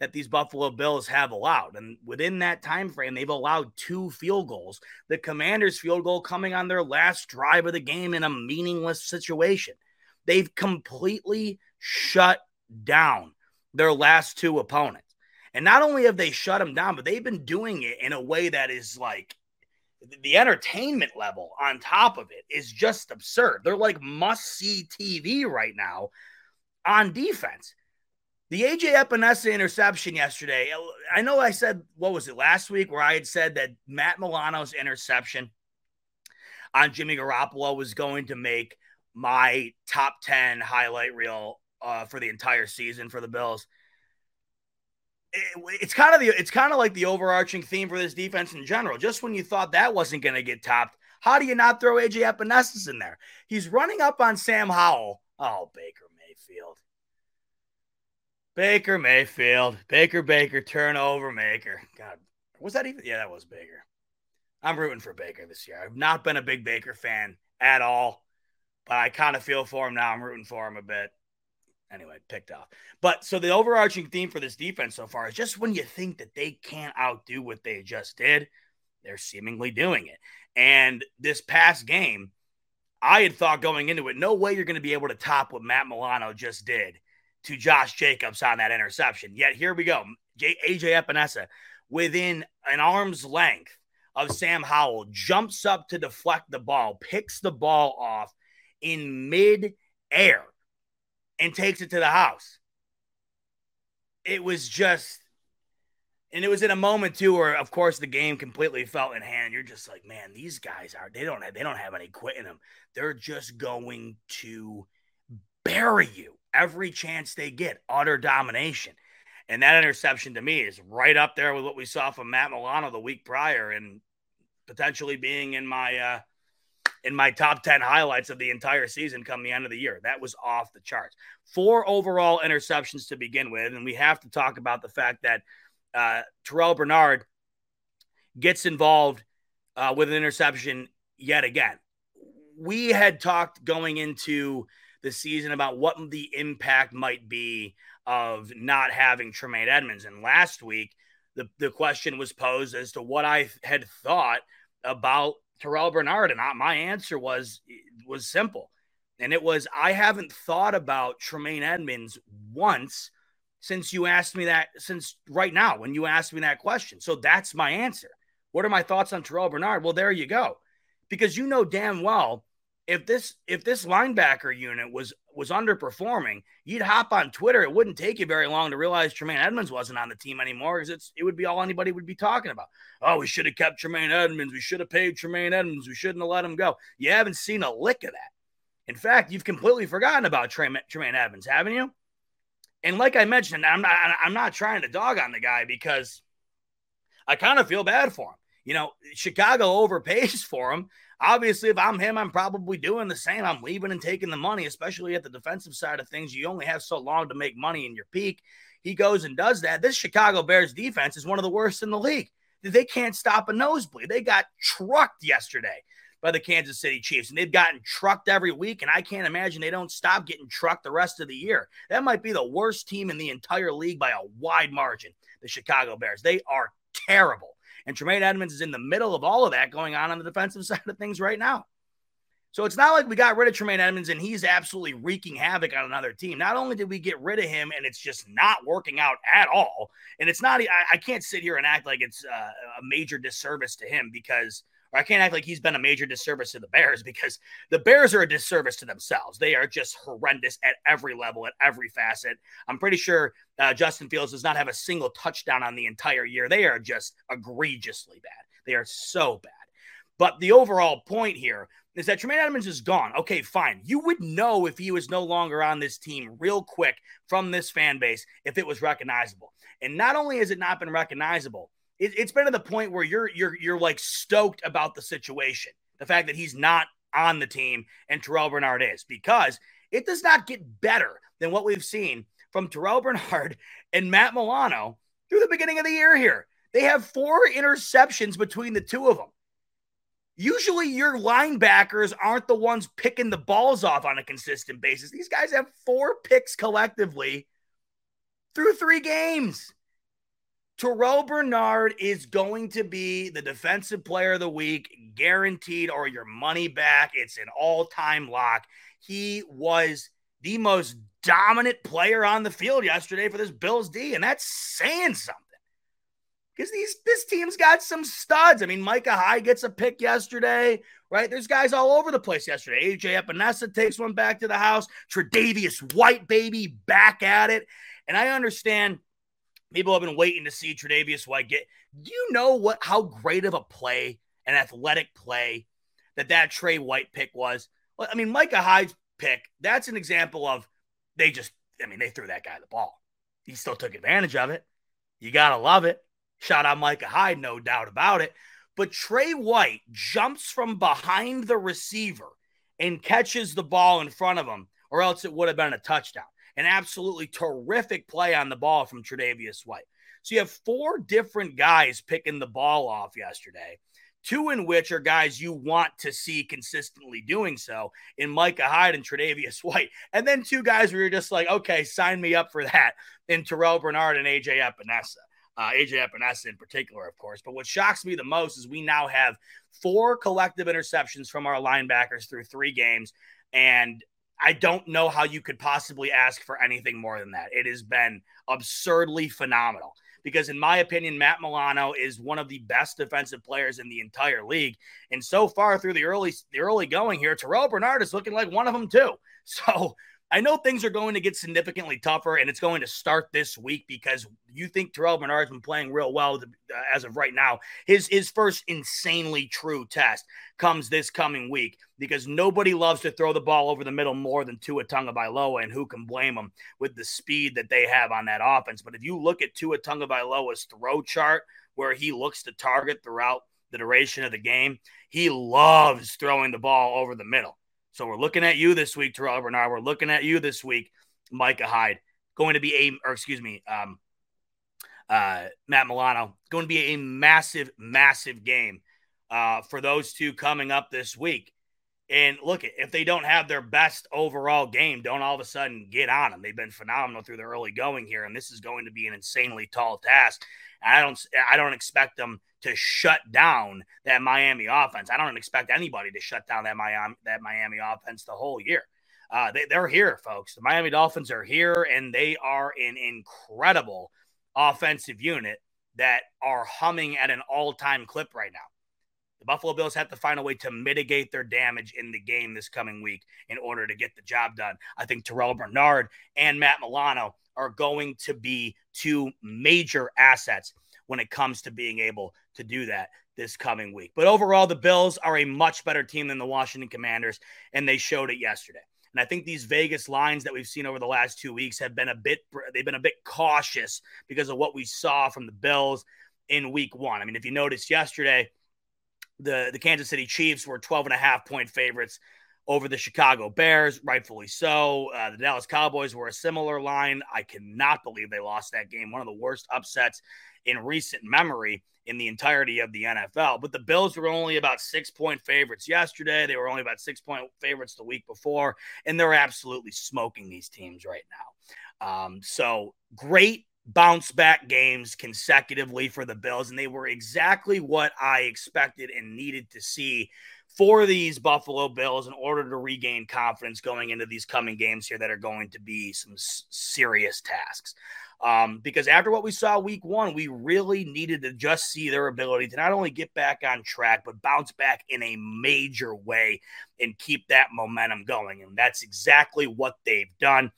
that these Buffalo Bills have allowed. And within that time frame, they've allowed two field goals. The Commanders' field goal coming on their last drive of the game in a meaningless situation. They've completely shut down their last two opponents. And not only have they shut them down, but they've been doing it in a way that is like the entertainment level on top of it is just absurd. They're like must see TV right now on defense. The AJ Epenesa interception yesterday. I know I said, what was it last week, where I had said that Matt Milano's interception on Jimmy Garoppolo was going to make my top 10 highlight reel uh, for the entire season for the Bills. It, it's kind of the it's kind of like the overarching theme for this defense in general. Just when you thought that wasn't going to get topped, how do you not throw AJ Epenesa in there? He's running up on Sam Howell. Oh, Baker Mayfield. Baker Mayfield, Baker Baker, turnover maker. God, was that even? Yeah, that was Baker. I'm rooting for Baker this year. I've not been a big Baker fan at all, but I kind of feel for him now. I'm rooting for him a bit. Anyway, picked off. But so the overarching theme for this defense so far is just when you think that they can't outdo what they just did, they're seemingly doing it. And this past game, I had thought going into it, no way you're going to be able to top what Matt Milano just did to Josh Jacobs on that interception. Yet here we go. AJ Epenesa within an arm's length of Sam Howell jumps up to deflect the ball, picks the ball off in mid air, and takes it to the house. It was just, and it was in a moment too where, of course, the game completely felt in hand. You're just like, man, these guys are they don't have they don't have any quit in them. They're just going to bury you every chance they get, utter domination. And that interception to me is right up there with what we saw from Matt Milano the week prior and potentially being in my uh in my top 10 highlights of the entire season come the end of the year. That was off the charts. Four overall interceptions to begin with. And we have to talk about the fact that uh, Terrel Bernard gets involved uh, with an interception yet again. We had talked going into the season about what the impact might be of not having Tremaine Edmunds. And last week, the, the question was posed as to what I had thought about Terrel Bernard. And I, my answer was was simple. And it was I haven't thought about Tremaine Edmunds once since you asked me that, since right now when you asked me that question. So that's my answer. What are my thoughts on Terrel Bernard? Well, there you go. Because you know damn well if this if this linebacker unit was was underperforming, you'd hop on Twitter. It wouldn't take you very long to realize Tremaine Edmunds wasn't on the team anymore because it's it would be all anybody would be talking about. Oh, we should have kept Tremaine Edmunds. We should have paid Tremaine Edmunds. We shouldn't have let him go. You haven't seen a lick of that. In fact, you've completely forgotten about Tremaine, Tremaine Edmunds, haven't you? And like I mentioned, I'm not I'm not trying to dog on the guy because I kind of feel bad for him. You know, Chicago overpays for him. Obviously, if I'm him, I'm probably doing the same. I'm leaving and taking the money, especially at the defensive side of things. You only have so long to make money in your peak. He goes and does that. This Chicago Bears defense is one of the worst in the league. They can't stop a nosebleed. They got trucked yesterday by the Kansas City Chiefs, and they've gotten trucked every week. And I can't imagine they don't stop getting trucked the rest of the year. That might be the worst team in the entire league by a wide margin. The Chicago Bears. They are terrible. And Tremaine Edmunds is in the middle of all of that going on on the defensive side of things right now. So it's not like we got rid of Tremaine Edmunds and he's absolutely wreaking havoc on another team. Not only did we get rid of him and it's just not working out at all, and it's not, I, I can't sit here and act like it's uh, a major disservice to him because – or I can't act like he's been a major disservice to the Bears because the Bears are a disservice to themselves. They are just horrendous at every level, at every facet. I'm pretty sure uh, Justin Fields does not have a single touchdown on the entire year. They are just egregiously bad. They are so bad. But the overall point here is that Tremaine Edmunds is gone. Okay, fine. You would know if he was no longer on this team real quick from this fan base if it was recognizable. And not only has it not been recognizable, it, has been to the point where you're you're you're like stoked about the situation, the fact that he's not on the team and Terrel Bernard is, because it does not get better than what we've seen from Terrel Bernard and Matt Milano through the beginning of the year here. They have four interceptions between the two of them. Usually, your linebackers aren't the ones picking the balls off on a consistent basis. These guys have four picks collectively through three games. Terrel Bernard is going to be the defensive player of the week, guaranteed, or your money back. It's an all time lock. He was the most dominant player on the field yesterday for this Bills D, and that's saying something. Because these this team's got some studs. I mean, Micah Hyde gets a pick yesterday, right? There's guys all over the place yesterday. AJ Epenesa takes one back to the house. Tre'Davious White, baby, back at it. And I understand People have been waiting to see Tre'Davious White get. Do you know what how great of a play, an athletic play, that that Tre White pick was? I mean, Micah Hyde's pick. That's an example of they just. I mean, they threw that guy the ball. He still took advantage of it. You gotta love it. Shout out Micah Hyde, no doubt about it. But Tre White jumps from behind the receiver and catches the ball in front of him, or else it would have been a touchdown an absolutely terrific play on the ball from Tre'Davious White. So you have four different guys picking the ball off yesterday, two in which are guys you want to see consistently doing so in Micah Hyde and Tre'Davious White. And then two guys where you're just like, okay, sign me up for that in Terrel Bernard and AJ Epenesa. Uh, AJ Epenesa in particular, of course. But what shocks me the most is we now have four collective interceptions from our linebackers through three games. And I don't know how you could possibly ask for anything more than that. It has been absurdly phenomenal because, in my opinion, Matt Milano is one of the best defensive players in the entire league. And so far through the early the early going here, Terrel Bernard is looking like one of them too. So I know things are going to get significantly tougher, and it's going to start this week because you think Terrel Bernard's been playing real well uh, as of right now. His his first insanely true test comes this coming week because nobody loves to throw the ball over the middle more than Tua Tagovailoa, and who can blame them with the speed that they have on that offense. But if you look at Tua Tagovailoa's throw chart, where he looks to target throughout the duration of the game, he loves throwing the ball over the middle. So we're looking at you this week, Terrel Bernard. We're looking at you this week, Micah Hyde. Going to be a, or excuse me, um, uh, Matt Milano. Going to be a massive, massive game uh, for those two coming up this week. And look, if they don't have their best overall game, don't all of a sudden get on them. They've been phenomenal through the early going here, and this is going to be an insanely tall task. I don't, I don't expect them to shut down that Miami offense. I don't expect anybody to shut down that Miami that Miami offense the whole year. Uh, they, they're here, folks. The Miami Dolphins are here, and they are an incredible offensive unit that are humming at an all-time clip right now. The Buffalo Bills have to find a way to mitigate their damage in the game this coming week in order to get the job done. I think Terrel Bernard and Matt Milano are going to be two major assets when it comes to being able to do that this coming week. But overall, the Bills are a much better team than the Washington Commanders, and they showed it yesterday. And I think these Vegas lines that we've seen over the last two weeks have been a bit they've been a bit cautious because of what we saw from the Bills in week one. I mean, if you noticed yesterday, the, the Kansas City Chiefs were 12 and a half point favorites over the Chicago Bears, rightfully so. Uh, the Dallas Cowboys were a similar line. I cannot believe they lost that game. One of the worst upsets in recent memory in the entirety of the NFL. But the Bills were only about six point favorites yesterday. They were only about six point favorites the week before, and they're absolutely smoking these teams right now. Um, so great bounce back games consecutively for the Bills, and they were exactly what I expected and needed to see for these Buffalo Bills in order to regain confidence going into these coming games here that are going to be some serious tasks. Um, because after what we saw week one, we really needed to just see their ability to not only get back on track, but bounce back in a major way and keep that momentum going. And that's exactly what they've done.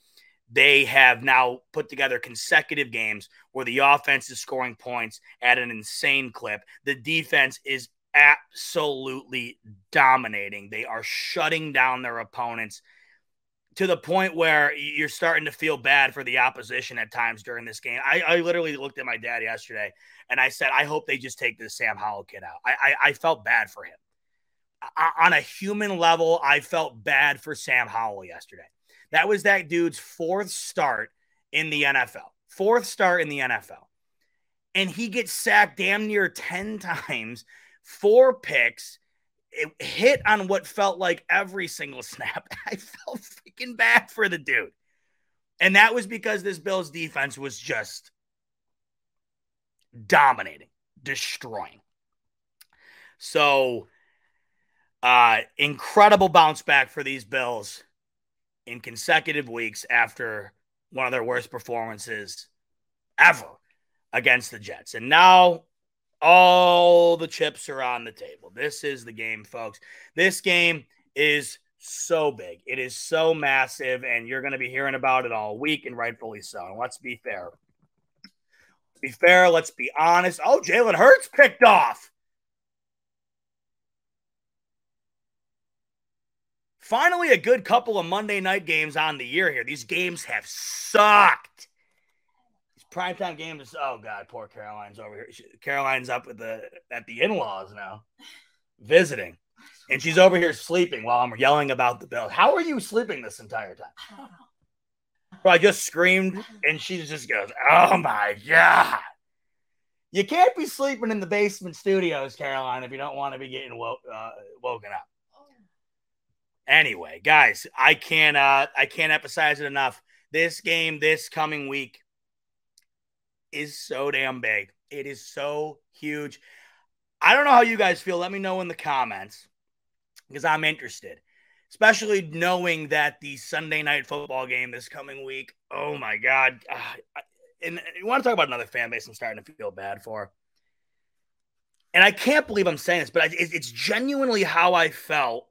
They have now put together consecutive games where the offense is scoring points at an insane clip. The defense is absolutely dominating. They are shutting down their opponents to the point where you're starting to feel bad for the opposition at times during this game. I, I literally looked at my dad yesterday and I said, I hope they just take the Sam Howell kid out. I, I, I felt bad for him. I, on a human level, I felt bad for Sam Howell yesterday. That was that dude's fourth start in the NFL. Fourth start in the NFL. And he gets sacked damn near 10 times, four picks it hit on what felt like every single snap. I felt freaking bad for the dude. And that was because this Bills defense was just dominating, destroying. So, uh, incredible bounce back for these Bills in consecutive weeks after one of their worst performances ever against the Jets. And now all the chips are on the table. This is the game, folks. This game is so big. It is so massive, and you're going to be hearing about it all week, and rightfully so. And let's be fair. Let's be fair. Let's be honest. Oh, Jalen Hurts picked off. Finally, a good couple of Monday night games on the year here. These games have sucked primetime game is oh god, poor Caroline's over here. She, Caroline's up at the at the in-laws now, visiting, and she's over here sleeping while I'm yelling about the bill. How are you sleeping this entire time? Bro, I just screamed, and she just goes, "Oh my god." You can't be sleeping in the basement studios, Caroline, if you don't want to be getting wo- uh, woken up. Anyway, guys, I can't uh, I can't emphasize it enough. This game, this coming week, is so damn big. It is so huge. I don't know how you guys feel. Let me know in the comments because I'm interested, especially knowing that the Sunday night football game this coming week. Oh my God. Uh, and you want to talk about another fan base I'm starting to feel bad for. And I can't believe I'm saying this, but it's genuinely how I felt.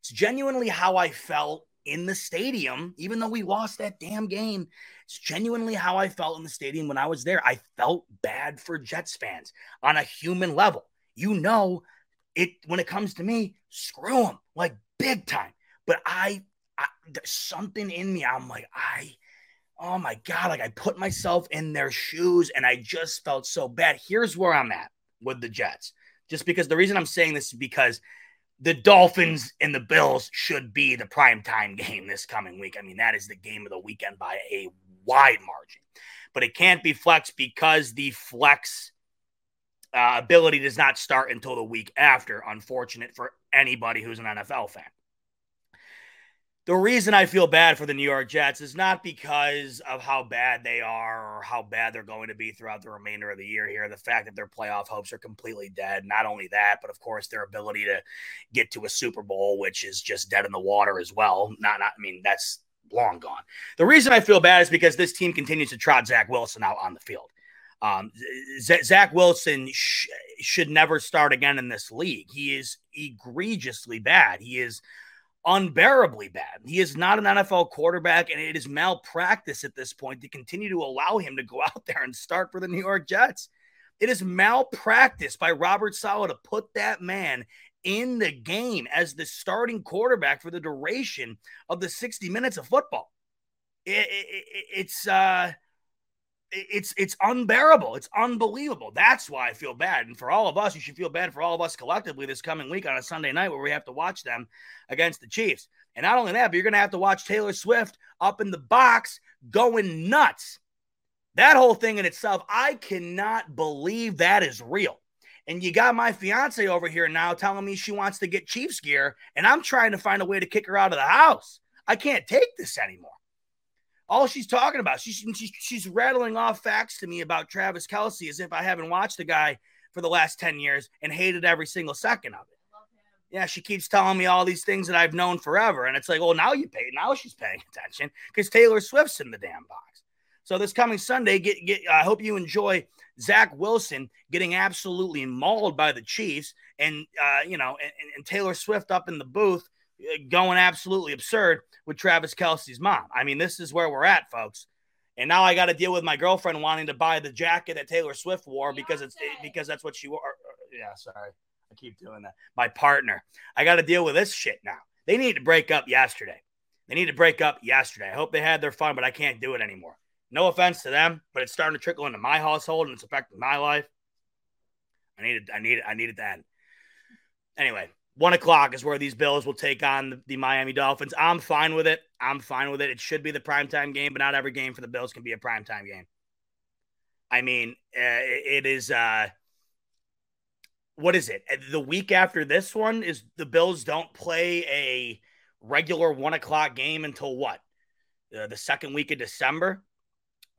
It's genuinely how I felt in the stadium, even though we lost that damn game. It's genuinely how I felt in the stadium when I was there. I felt bad for Jets fans on a human level. You know, it when it comes to me, screw them like big time. But I, I there's something in me. I'm like, I, oh my God, like I put myself in their shoes and I just felt so bad. Here's where I'm at with the Jets. Just because the reason I'm saying this is because the Dolphins and the Bills should be the prime time game this coming week. I mean, that is the game of the weekend by a wide margin. But it can't be flex because the flex uh, ability does not start until the week after. Unfortunate for anybody who's an NFL fan the reason I feel bad for the New York Jets is not because of how bad they are or how bad they're going to be throughout the remainder of the year here. The fact that their playoff hopes are completely dead. Not only that, but of course their ability to get to a Super Bowl, which is just dead in the water as well. Not, not I mean, that's long gone. The reason I feel bad is because this team continues to trot Zach Wilson out on the field. Um, Z- Zach Wilson sh- should never start again in this league. He is egregiously bad. He is unbearably bad. He is not an NFL quarterback, and it is malpractice at this point to continue to allow him to go out there and start for the New York Jets. It is malpractice by Robert Saleh to put that man in the game as the starting quarterback for the duration of the 60 minutes of football. It, it, it, it's uh it's it's unbearable. It's unbelievable. That's why I feel bad. And for all of us, you should feel bad for all of us collectively this coming week on a Sunday night where we have to watch them against the Chiefs. And not only that, but you're going to have to watch Taylor Swift up in the box going nuts. That whole thing in itself, I cannot believe that is real. And you got my fiance over here now telling me she wants to get Chiefs gear, and I'm trying to find a way to kick her out of the house. I can't take this anymore all she's talking about. She's, she's she's rattling off facts to me about Travis Kelce as if I haven't watched the guy for the last 10 years and hated every single second of it. Yeah, she keeps telling me all these things that I've known forever. And it's like, well, now you pay. Now she's paying attention because Taylor Swift's in the damn box. So this coming Sunday, get get I hope you enjoy Zach Wilson getting absolutely mauled by the Chiefs and uh, you know, and, and Taylor Swift up in the booth going absolutely absurd with Travis Kelce's mom. I mean, this is where we're at, folks. And now I got to deal with my girlfriend wanting to buy the jacket that Taylor Swift wore because it's because that's what she wore. Yeah, sorry. I keep doing that. My partner. I got to deal with this shit now. They need to break up yesterday. They need to break up yesterday. I hope they had their fun, but I can't do it anymore. No offense to them, but it's starting to trickle into my household and it's affecting my life. I need it. I need it. I need it to end. Anyway, one o'clock is where these Bills will take on the, the, Miami Dolphins. I'm fine with it. I'm fine with it. It should be the primetime game, but not every game for the Bills can be a primetime game. I mean, uh, it is. Uh, what is it? The week after this one is the Bills don't play a regular one o'clock game until what? Uh, the second week of December.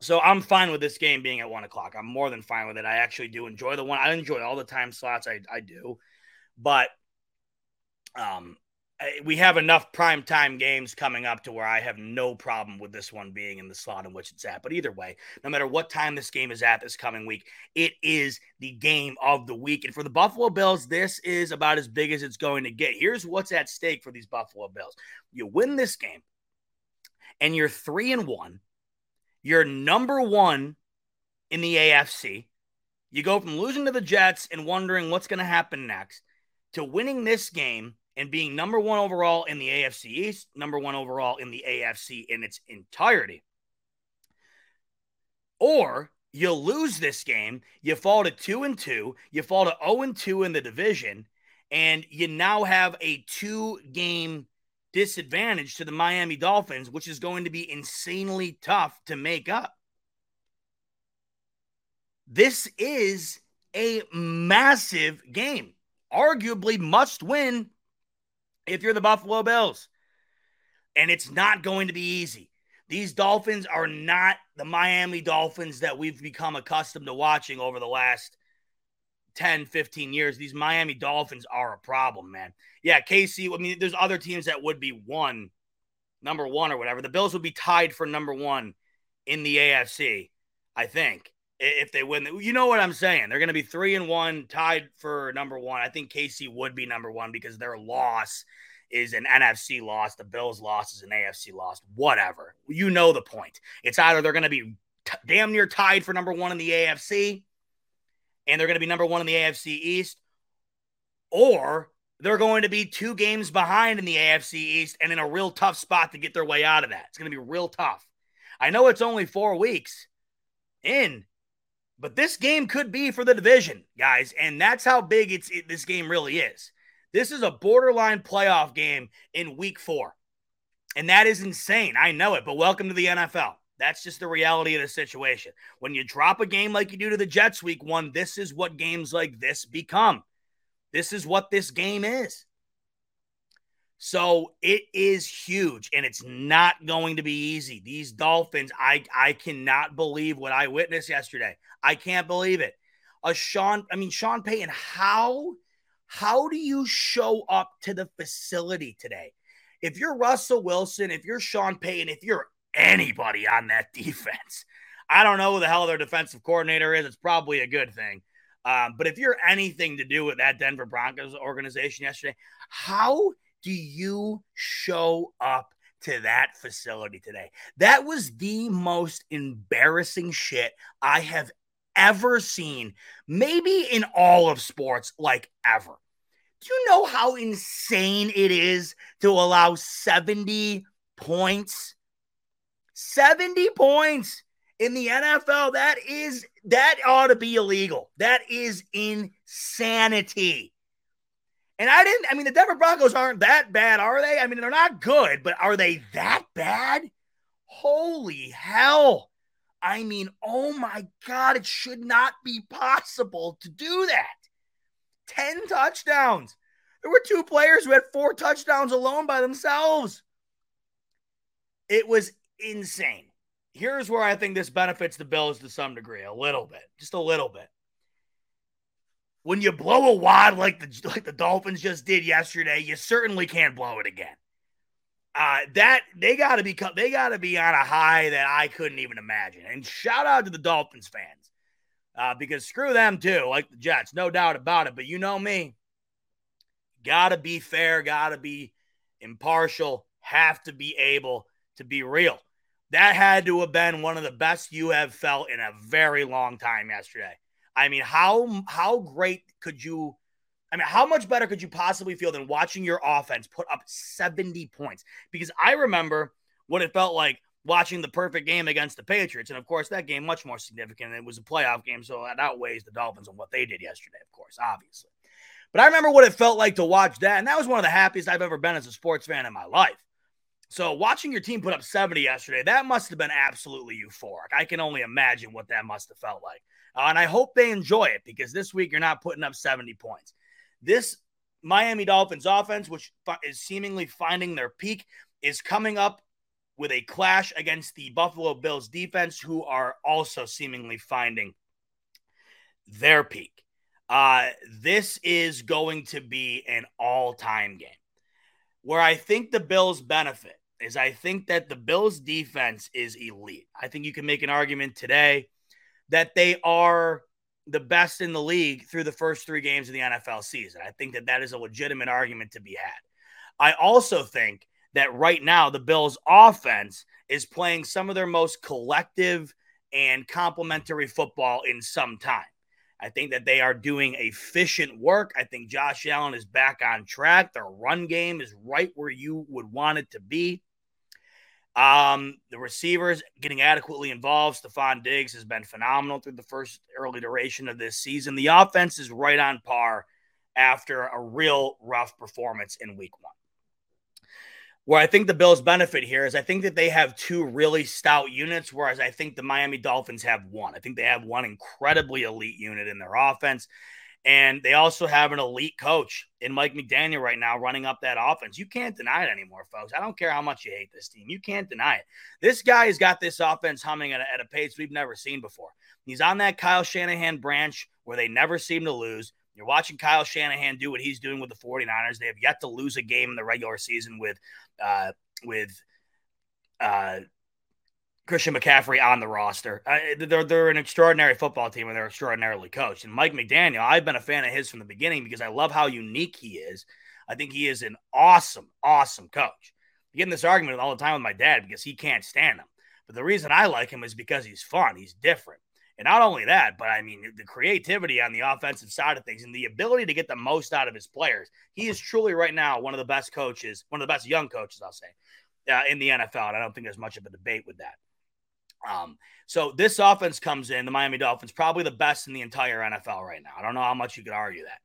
So I'm fine with this game being at one o'clock. I'm more than fine with it. I actually do enjoy the one. I enjoy all the time slots. I, I do. But um, we have enough prime time games coming up to where I have no problem with this one being in the slot in which it's at. But either way, no matter what time this game is at this coming week, it is the game of the week. And for the Buffalo Bills, this is about as big as it's going to get. Here's what's at stake for these Buffalo Bills. You win this game, and you're three and one. You're number one in the AFC. You go from losing to the Jets and wondering what's going to happen next to winning this game and being number one overall in the AFC East, number one overall in the AFC in its entirety. Or you lose this game, you fall to two and two, you fall to 0 and 2 in the division, and you now have a two game disadvantage to the Miami Dolphins, which is going to be insanely tough to make up. This is a massive game, arguably must win if you're the Buffalo Bills. And it's not going to be easy. These Dolphins are not the Miami Dolphins that we've become accustomed to watching over the last 10, 15 years. These Miami Dolphins are a problem, man. Yeah, KC, I mean, there's other teams that would be one, number one or whatever. The Bills would be tied for number one in the AFC, I think if they win. You know what I'm saying? They're going to be three and one, tied for number one. I think KC would be number one because their loss is an NFC loss. The Bills' loss is an AFC loss. Whatever. You know the point. It's either they're going to be t- damn near tied for number one in the AFC, and they're going to be number one in the AFC East, or they're going to be two games behind in the AFC East and in a real tough spot to get their way out of that. It's going to be real tough. I know it's only four weeks in, but this game could be for the division, guys, and that's how big it's it, this game really is. This is a borderline playoff game in week 4. And that is insane. I know it, but welcome to the NFL. That's just the reality of the situation. When you drop a game like you do to the Jets week one, this is what games like this become. This is what this game is. So it is huge and it's not going to be easy. These Dolphins, I I cannot believe what I witnessed yesterday. I can't believe it. A Sean, I mean Sean Payton, how how do you show up to the facility today? If you're Russell Wilson, if you're Sean Payton, if you're anybody on that defense, I don't know who the hell their defensive coordinator is. It's probably a good thing. Um, but if you're anything to do with that Denver Broncos organization yesterday, how do you show up to that facility today? That was the most embarrassing shit I have ever seen, maybe in all of sports, like ever. Do you know how insane it is to allow 70 points? 70 points in the NFL. That is, that ought to be illegal. That is insanity. And I didn't, I mean, the Denver Broncos aren't that bad, are they? I mean, they're not good, but are they that bad? Holy hell. I mean, oh my God, it should not be possible to do that. 10 touchdowns. There were two players who had four touchdowns alone by themselves. It was insane. Here's where I think this benefits the Bills to some degree, a little bit, just a little bit when you blow a wad like the like the Dolphins just did yesterday, you certainly can't blow it again. Uh, that they got to be they got to be on a high that I couldn't even imagine. And shout out to the Dolphins fans uh, because screw them too, like the Jets, no doubt about it. But you know me, got to be fair, got to be impartial, have to be able to be real. That had to have been one of the best you have felt in a very long time yesterday. I mean, how how great could you? I mean, how much better could you possibly feel than watching your offense put up 70 points? Because I remember what it felt like watching the perfect game against the Patriots. And of course, that game much more significant. It was a playoff game, so that outweighs the Dolphins and what they did yesterday, of course, obviously. But I remember what it felt like to watch that. And that was one of the happiest I've ever been as a sports fan in my life. So watching your team put up 70 yesterday, that must have been absolutely euphoric. I can only imagine what that must have felt like. Uh, and I hope they enjoy it because this week you're not putting up 70 points. This Miami Dolphins offense, which is seemingly finding their peak, is coming up with a clash against the Buffalo Bills defense, who are also seemingly finding their peak. Uh, this is going to be an all time game. Where I think the Bills benefit is I think that the Bills defense is elite. I think you can make an argument today that they are the best in the league through the first three games of the NFL season. I think that that is a legitimate argument to be had. I also think that right now the Bills' offense is playing some of their most collective and complementary football in some time. I think that they are doing efficient work. I think Josh Allen is back on track. Their run game is right where you would want it to be. Um, the receivers getting adequately involved. Stefon Diggs has been phenomenal through the first early duration of this season. The offense is right on par after a real rough performance in week one. Where I think the Bills benefit here is I think that they have two really stout units, whereas I think the Miami Dolphins have one. I think they have one incredibly elite unit in their offense. And they also have an elite coach in Mike McDaniel right now running up that offense. You can't deny it anymore, folks. I don't care how much you hate this team. You can't deny it. This guy has got this offense humming at a, at a pace we've never seen before. He's on that Kyle Shanahan branch where they never seem to lose. You're watching Kyle Shanahan do what he's doing with the 49ers. They have yet to lose a game in the regular season with uh, with uh, Christian McCaffrey on the roster. They're, they're an extraordinary football team and they're extraordinarily coached. And Mike McDaniel, I've been a fan of his from the beginning because I love how unique he is. I think he is an awesome, awesome coach. I get in this argument all the time with my dad because he can't stand him. But the reason I like him is because he's fun, he's different. And not only that, but I mean, the creativity on the offensive side of things and the ability to get the most out of his players. He is truly, right now, one of the best coaches, one of the best young coaches, I'll say, uh, in the NFL. And I don't think there's much of a debate with that. Um, so this offense comes in, the Miami Dolphins, probably the best in the entire NFL right now. I don't know how much you could argue that.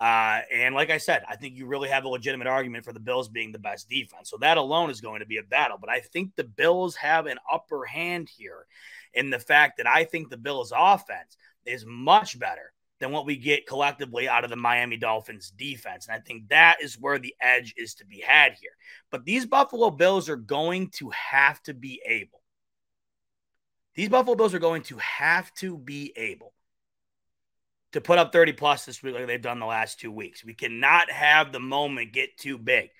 Uh, and like I said, I think you really have a legitimate argument for the Bills being the best defense. So that alone is going to be a battle. But I think the Bills have an upper hand here in the fact that I think the Bills' offense is much better than what we get collectively out of the Miami Dolphins defense. And I think that is where the edge is to be had here. But these Buffalo Bills are going to have to be able. These Buffalo Bills are going to have to be able to put up 30 plus this week like they've done the last two weeks. We cannot have the moment get too big.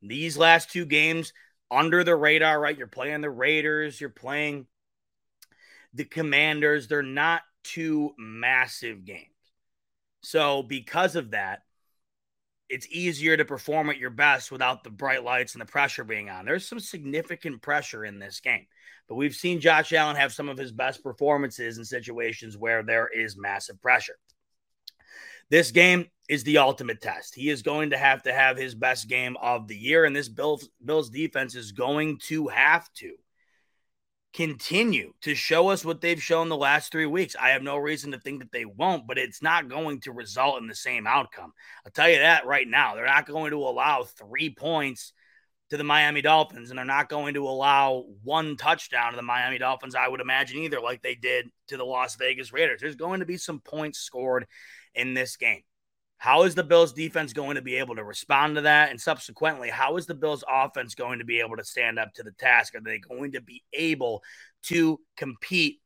These last two games under the radar, right? You're playing the Raiders, you're playing the Commanders. They're not two massive games. So, because of that, it's easier to perform at your best without the bright lights and the pressure being on. There's some significant pressure in this game, but we've seen Josh Allen have some of his best performances in situations where there is massive pressure. This game is the ultimate test. He is going to have to have his best game of the year, and this Bills, Bills defense is going to have to continue to show us what they've shown the last three weeks. I have no reason to think that they won't, but it's not going to result in the same outcome. I'll tell you that right now. They're not going to allow three points to the Miami Dolphins, and they're not going to allow one touchdown to the Miami Dolphins, I would imagine either, like they did to the Las Vegas Raiders. There's going to be some points scored in this game. How is the Bills defense going to be able to respond to that? And subsequently, how is the Bills offense going to be able to stand up to the task? Are they going to be able to compete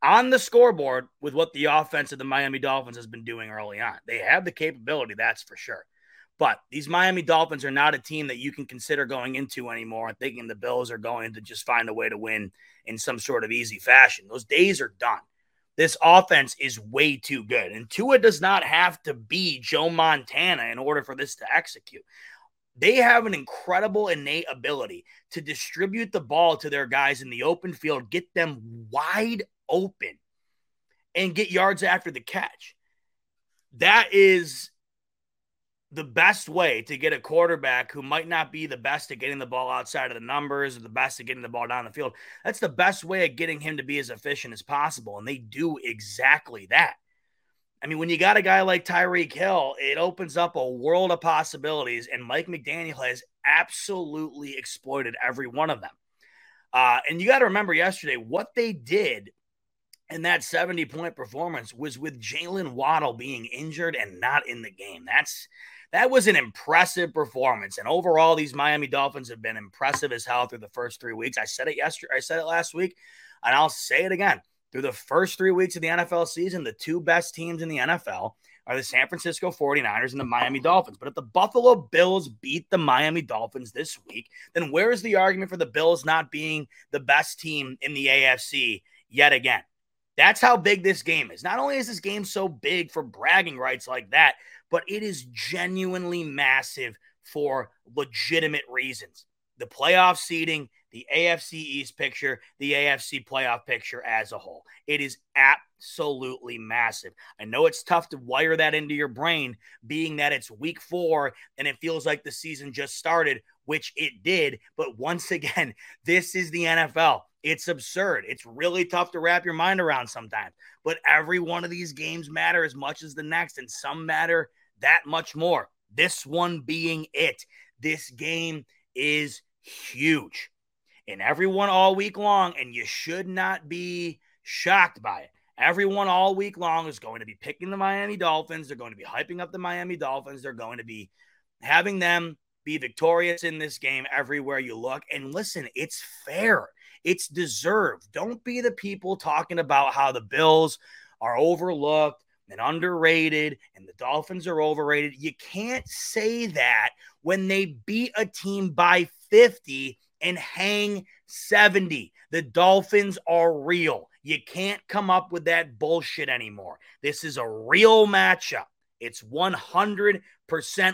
on the scoreboard with what the offense of the Miami Dolphins has been doing early on? They have the capability, that's for sure. But these Miami Dolphins are not a team that you can consider going into anymore and thinking the Bills are going to just find a way to win in some sort of easy fashion. Those days are done. This offense is way too good. And Tua does not have to be Joe Montana in order for this to execute. They have an incredible innate ability to distribute the ball to their guys in the open field, get them wide open, and get yards after the catch. That is the best way to get a quarterback who might not be the best at getting the ball outside of the numbers or the best at getting the ball down the field. That's the best way of getting him to be as efficient as possible. And they do exactly that. I mean, when you got a guy like Tyreek Hill, it opens up a world of possibilities. And Mike McDaniel has absolutely exploited every one of them. Uh, and you got to remember yesterday what they did in that 70 point performance was with Jaylen Waddle being injured and not in the game. That's that was an impressive performance. And overall, these Miami Dolphins have been impressive as hell through the first three weeks. I said it yesterday, I said it last week, and I'll say it again. Through the first three weeks of the NFL season, the two best teams in the NFL are the San Francisco 49ers and the Miami Dolphins. But if the Buffalo Bills beat the Miami Dolphins this week, then where is the argument for the Bills not being the best team in the AFC yet again? That's how big this game is. Not only is this game so big for bragging rights like that, but it is genuinely massive for legitimate reasons. The playoff seeding, the AFC East picture, the AFC playoff picture as a whole. It is absolutely massive. I know it's tough to wire that into your brain, being that it's week four and it feels like the season just started, which it did. But once again, this is the NFL. It's absurd. It's really tough to wrap your mind around sometimes. But every one of these games matter as much as the next, and some matter that much more. This one being it. This game is huge. And everyone all week long, and you should not be shocked by it. Everyone all week long is going to be picking the Miami Dolphins. They're going to be hyping up the Miami Dolphins. They're going to be having them be victorious in this game everywhere you look. And listen, it's fair. It's deserved. Don't be the people talking about how the Bills are overlooked and underrated and the Dolphins are overrated. You can't say that when they beat a team by 50 and hang 70. The Dolphins are real. You can't come up with that bullshit anymore. This is a real matchup. It's 100%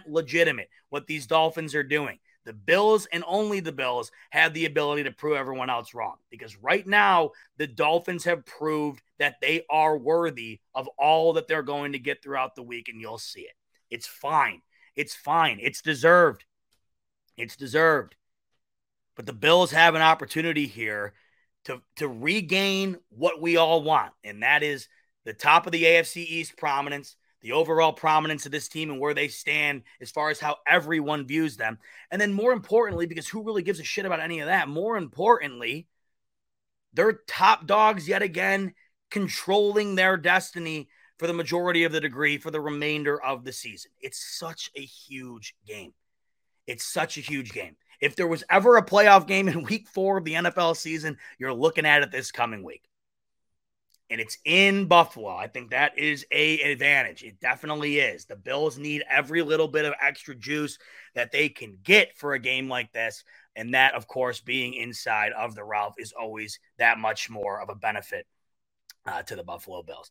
legitimate what these Dolphins are doing. The Bills and only the Bills have the ability to prove everyone else wrong because right now the Dolphins have proved that they are worthy of all that they're going to get throughout the week, and you'll see it. It's fine. It's fine. It's deserved. It's deserved. But the Bills have an opportunity here to, to regain what we all want, and that is the top of the AFC East prominence, the overall prominence of this team and where they stand as far as how everyone views them. And then, more importantly, because who really gives a shit about any of that? More importantly, they're top dogs yet again, controlling their destiny for the majority of the degree for the remainder of the season. It's such a huge game. It's such a huge game. If there was ever a playoff game in week four of the NFL season, you're looking at it this coming week and it's in Buffalo. I think that is a advantage. It definitely is. The Bills need every little bit of extra juice that they can get for a game like this, and that, of course, being inside of the Ralph is always that much more of a benefit uh, to the Buffalo Bills.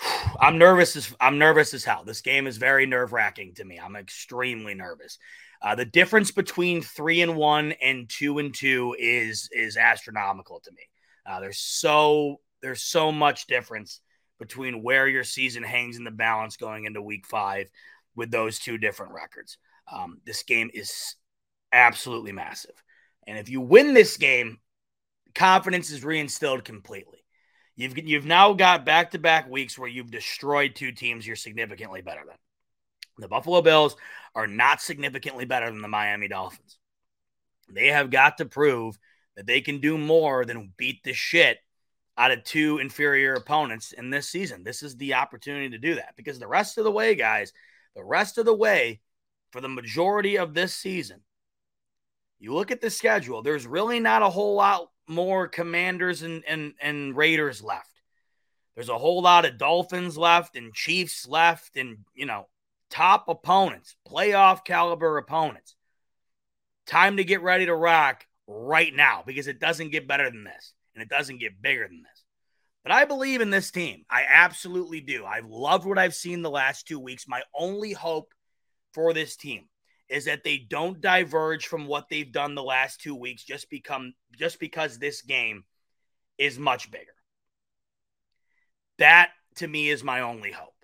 I'm nervous as I'm nervous as hell. This game is very nerve wracking to me. I'm extremely nervous. Uh, the difference between three and one and two and two is is astronomical to me. Uh, there's so there's so much difference between where your season hangs in the balance going into week five with those two different records. Um, this game is absolutely massive. And if you win this game, confidence is reinstilled completely. You've, you've now got back to back weeks where you've destroyed two teams you're significantly better than. The Buffalo Bills are not significantly better than the Miami Dolphins. They have got to prove that they can do more than beat the shit out of two inferior opponents in this season. This is the opportunity to do that because the rest of the way, guys, the rest of the way for the majority of this season, you look at the schedule, there's really not a whole lot more commanders and, and, and Raiders left. There's a whole lot of Dolphins left and Chiefs left and, you know, top opponents, playoff caliber opponents. Time to get ready to rock right now because it doesn't get better than this and it doesn't get bigger than this. But I believe in this team. I absolutely do. I've loved what I've seen the last two weeks. My only hope for this team is that they don't diverge from what they've done the last two weeks just become just because this game is much bigger. That to me is my only hope.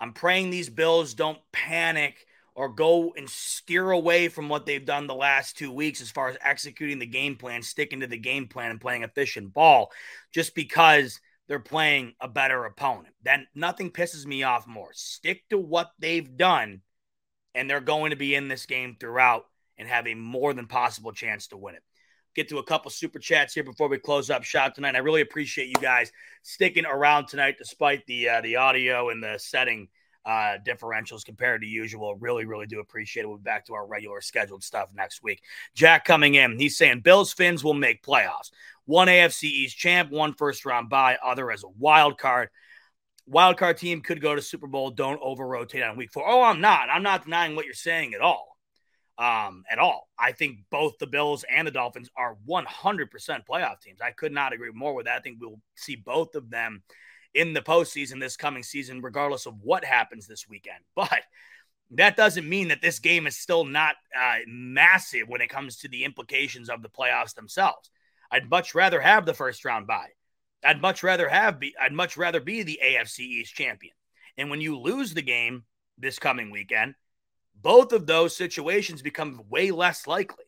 I'm praying these Bills don't panic or go and steer away from what they've done the last two weeks as far as executing the game plan, sticking to the game plan, and playing efficient ball just because they're playing a better opponent. Then nothing pisses me off more. Stick to what they've done, and they're going to be in this game throughout and have a more than possible chance to win it. Get to a couple super chats here before we close up shop tonight. I really appreciate you guys sticking around tonight despite the uh, the audio and the setting uh, differentials compared to usual. Really, really do appreciate it. We'll be back to our regular scheduled stuff next week. Jack coming in. He's saying Bills Fins will make playoffs. One AFC East champ, one first round bye, other as a wild card. Wild card team could go to Super Bowl. Don't over rotate on week four. Oh, I'm not. I'm not denying what you're saying at all. Um, at all. I think both the Bills and the Dolphins are 100% playoff teams. I could not agree more with that. I think we'll see both of them in the postseason this coming season, regardless of what happens this weekend. But that doesn't mean that this game is still not uh, massive when it comes to the implications of the playoffs themselves. I'd much rather have the first round bye. I'd much rather have be I'd much rather be the AFC East champion. And when you lose the game this coming weekend, both of those situations become way less likely.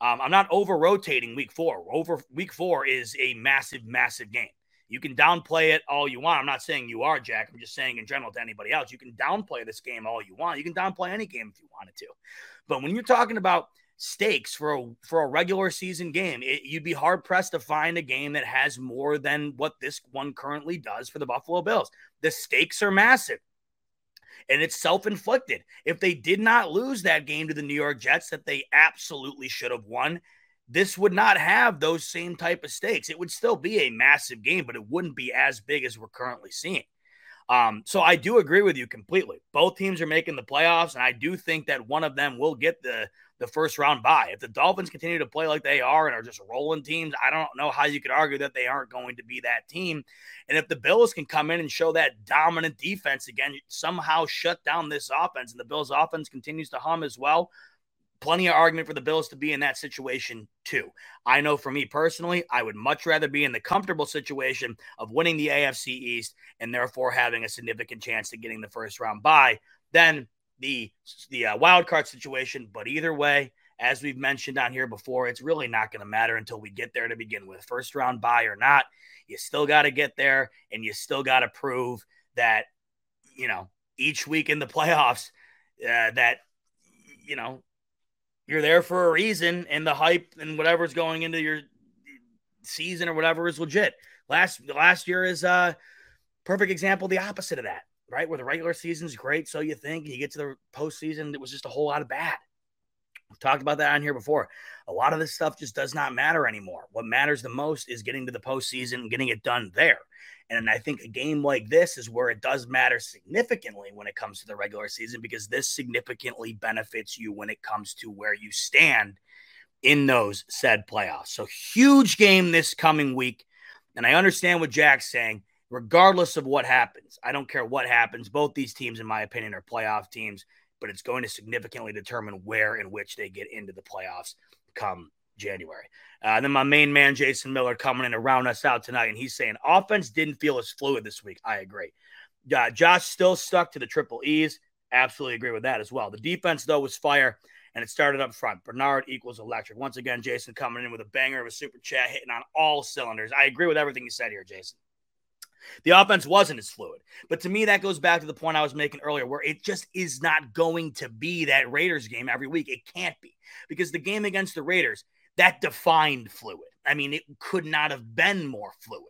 Um, I'm not over rotating week four. Over week four is a massive, massive game. You can downplay it all you want. I'm not saying you are, Jack. I'm just saying in general to anybody else, you can downplay this game all you want. You can downplay any game if you wanted to. But when you're talking about stakes for a for a regular season game, it, you'd be hard pressed to find a game that has more than what this one currently does for the Buffalo Bills. The stakes are massive. And it's self inflicted. If they did not lose that game to the New York Jets that they absolutely should have won, this would not have those same type of stakes. It would still be a massive game, but it wouldn't be as big as we're currently seeing. Um, so I do agree with you completely. Both teams are making the playoffs, and I do think that one of them will get the the first round bye. If the Dolphins continue to play like they are and are just rolling teams, I don't know how you could argue that they aren't going to be that team. And if the Bills can come in and show that dominant defense again, somehow shut down this offense, and the Bills' offense continues to hum as well, plenty of argument for the Bills to be in that situation too. I know for me personally, I would much rather be in the comfortable situation of winning the AFC East and therefore having a significant chance to getting the first round bye than the the uh, wild card situation. But either way, as we've mentioned on here before, it's really not going to matter until we get there to begin with. First round bye or not, you still got to get there and you still got to prove that you know, each week in the playoffs uh, that, you know, you're there for a reason and the hype and whatever's going into your season or whatever is legit. Last last year is a uh, perfect example, the opposite of that, right? Where the regular season's great, so you think you get to the postseason, it was just a whole lot of bad. We've talked about that on here before. A lot of this stuff just does not matter anymore. What matters the most is getting to the postseason and getting it done there. And I think a game like this is where it does matter significantly when it comes to the regular season because this significantly benefits you when it comes to where you stand in those said playoffs. So, huge game this coming week. And I understand what Jack's saying. Regardless of what happens, I don't care what happens. Both these teams, in my opinion, are playoff teams, but it's going to significantly determine where and which they get into the playoffs come January. Uh, then my main man, Jason Miller, coming in to round us out tonight. And he's saying offense didn't feel as fluid this week. I agree. Uh, Josh still stuck to the triple E's. Absolutely agree with that as well. The defense, though, was fire, and it started up front. Bernard equals electric. Once again, Jason coming in with a banger of a super chat, hitting on all cylinders. I agree with everything you said here, Jason. The offense wasn't as fluid. But to me, that goes back to the point I was making earlier, where it just is not going to be that Raiders game every week. It can't be because the game against the Raiders, that defined fluid. I mean, it could not have been more fluid.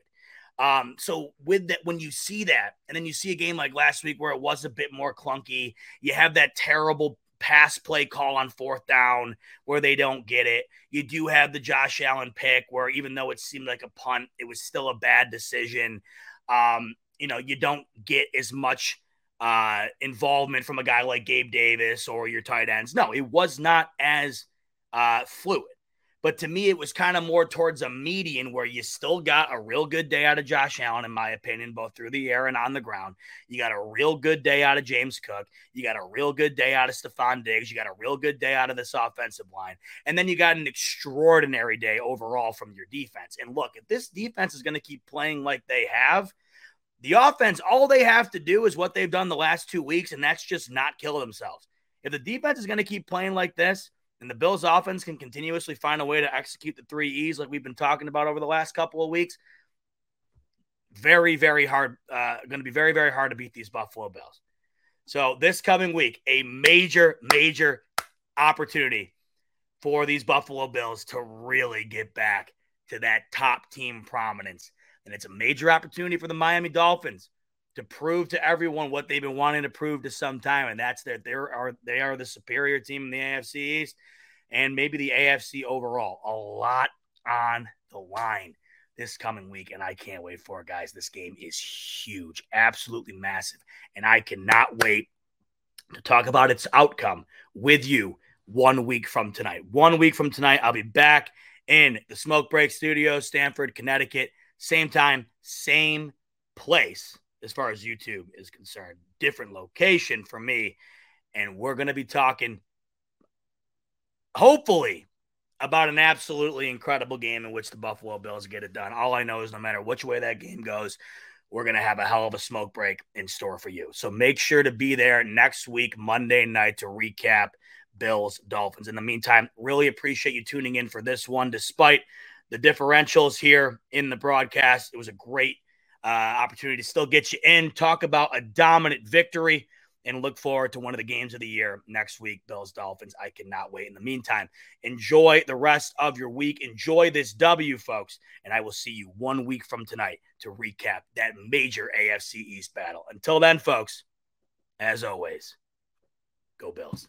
Um, so with that, when you see that, and then you see a game like last week where it was a bit more clunky, you have that terrible pass play call on fourth down where they don't get it. You do have the Josh Allen pick where even though it seemed like a punt, it was still a bad decision. Um, you know, you don't get as much uh, involvement from a guy like Gabe Davis or your tight ends. No, it was not as uh, fluid. But to me, it was kind of more towards a median where you still got a real good day out of Josh Allen, in my opinion, both through the air and on the ground. You got a real good day out of James Cook. You got a real good day out of Stefon Diggs. You got a real good day out of this offensive line. And then you got an extraordinary day overall from your defense. And look, if this defense is going to keep playing like they have, the offense, all they have to do is what they've done the last two weeks, and that's just not kill themselves. If the defense is going to keep playing like this, and the Bills offense can continuously find a way to execute the three E's like we've been talking about over the last couple of weeks, very, very hard, uh, going to be very, very hard to beat these Buffalo Bills. So this coming week, a major, major opportunity for these Buffalo Bills to really get back to that top team prominence. And it's a major opportunity for the Miami Dolphins to prove to everyone what they've been wanting to prove to some time, and that's that they are they are the superior team in the AFC East and maybe the AFC overall. A lot on the line this coming week, and I can't wait for it, guys. This game is huge, absolutely massive, and I cannot wait to talk about its outcome with you one week from tonight. One week from tonight, I'll be back in the Smoke Break Studio, Stamford, Connecticut. Same time, same place as far as YouTube is concerned. Different location for me. And we're going to be talking, hopefully, about an absolutely incredible game in which the Buffalo Bills get it done. All I know is no matter which way that game goes, we're going to have a hell of a smoke break in store for you. So make sure to be there next week, Monday night, to recap Bills Dolphins. In the meantime, really appreciate you tuning in for this one. Despite the differentials here in the broadcast, it was a great uh, opportunity to still get you in, talk about a dominant victory, and look forward to one of the games of the year next week, Bills Dolphins. I cannot wait. In the meantime, enjoy the rest of your week. Enjoy this W, folks. And I will see you one week from tonight to recap that major AFC East battle. Until then, folks, as always, go Bills.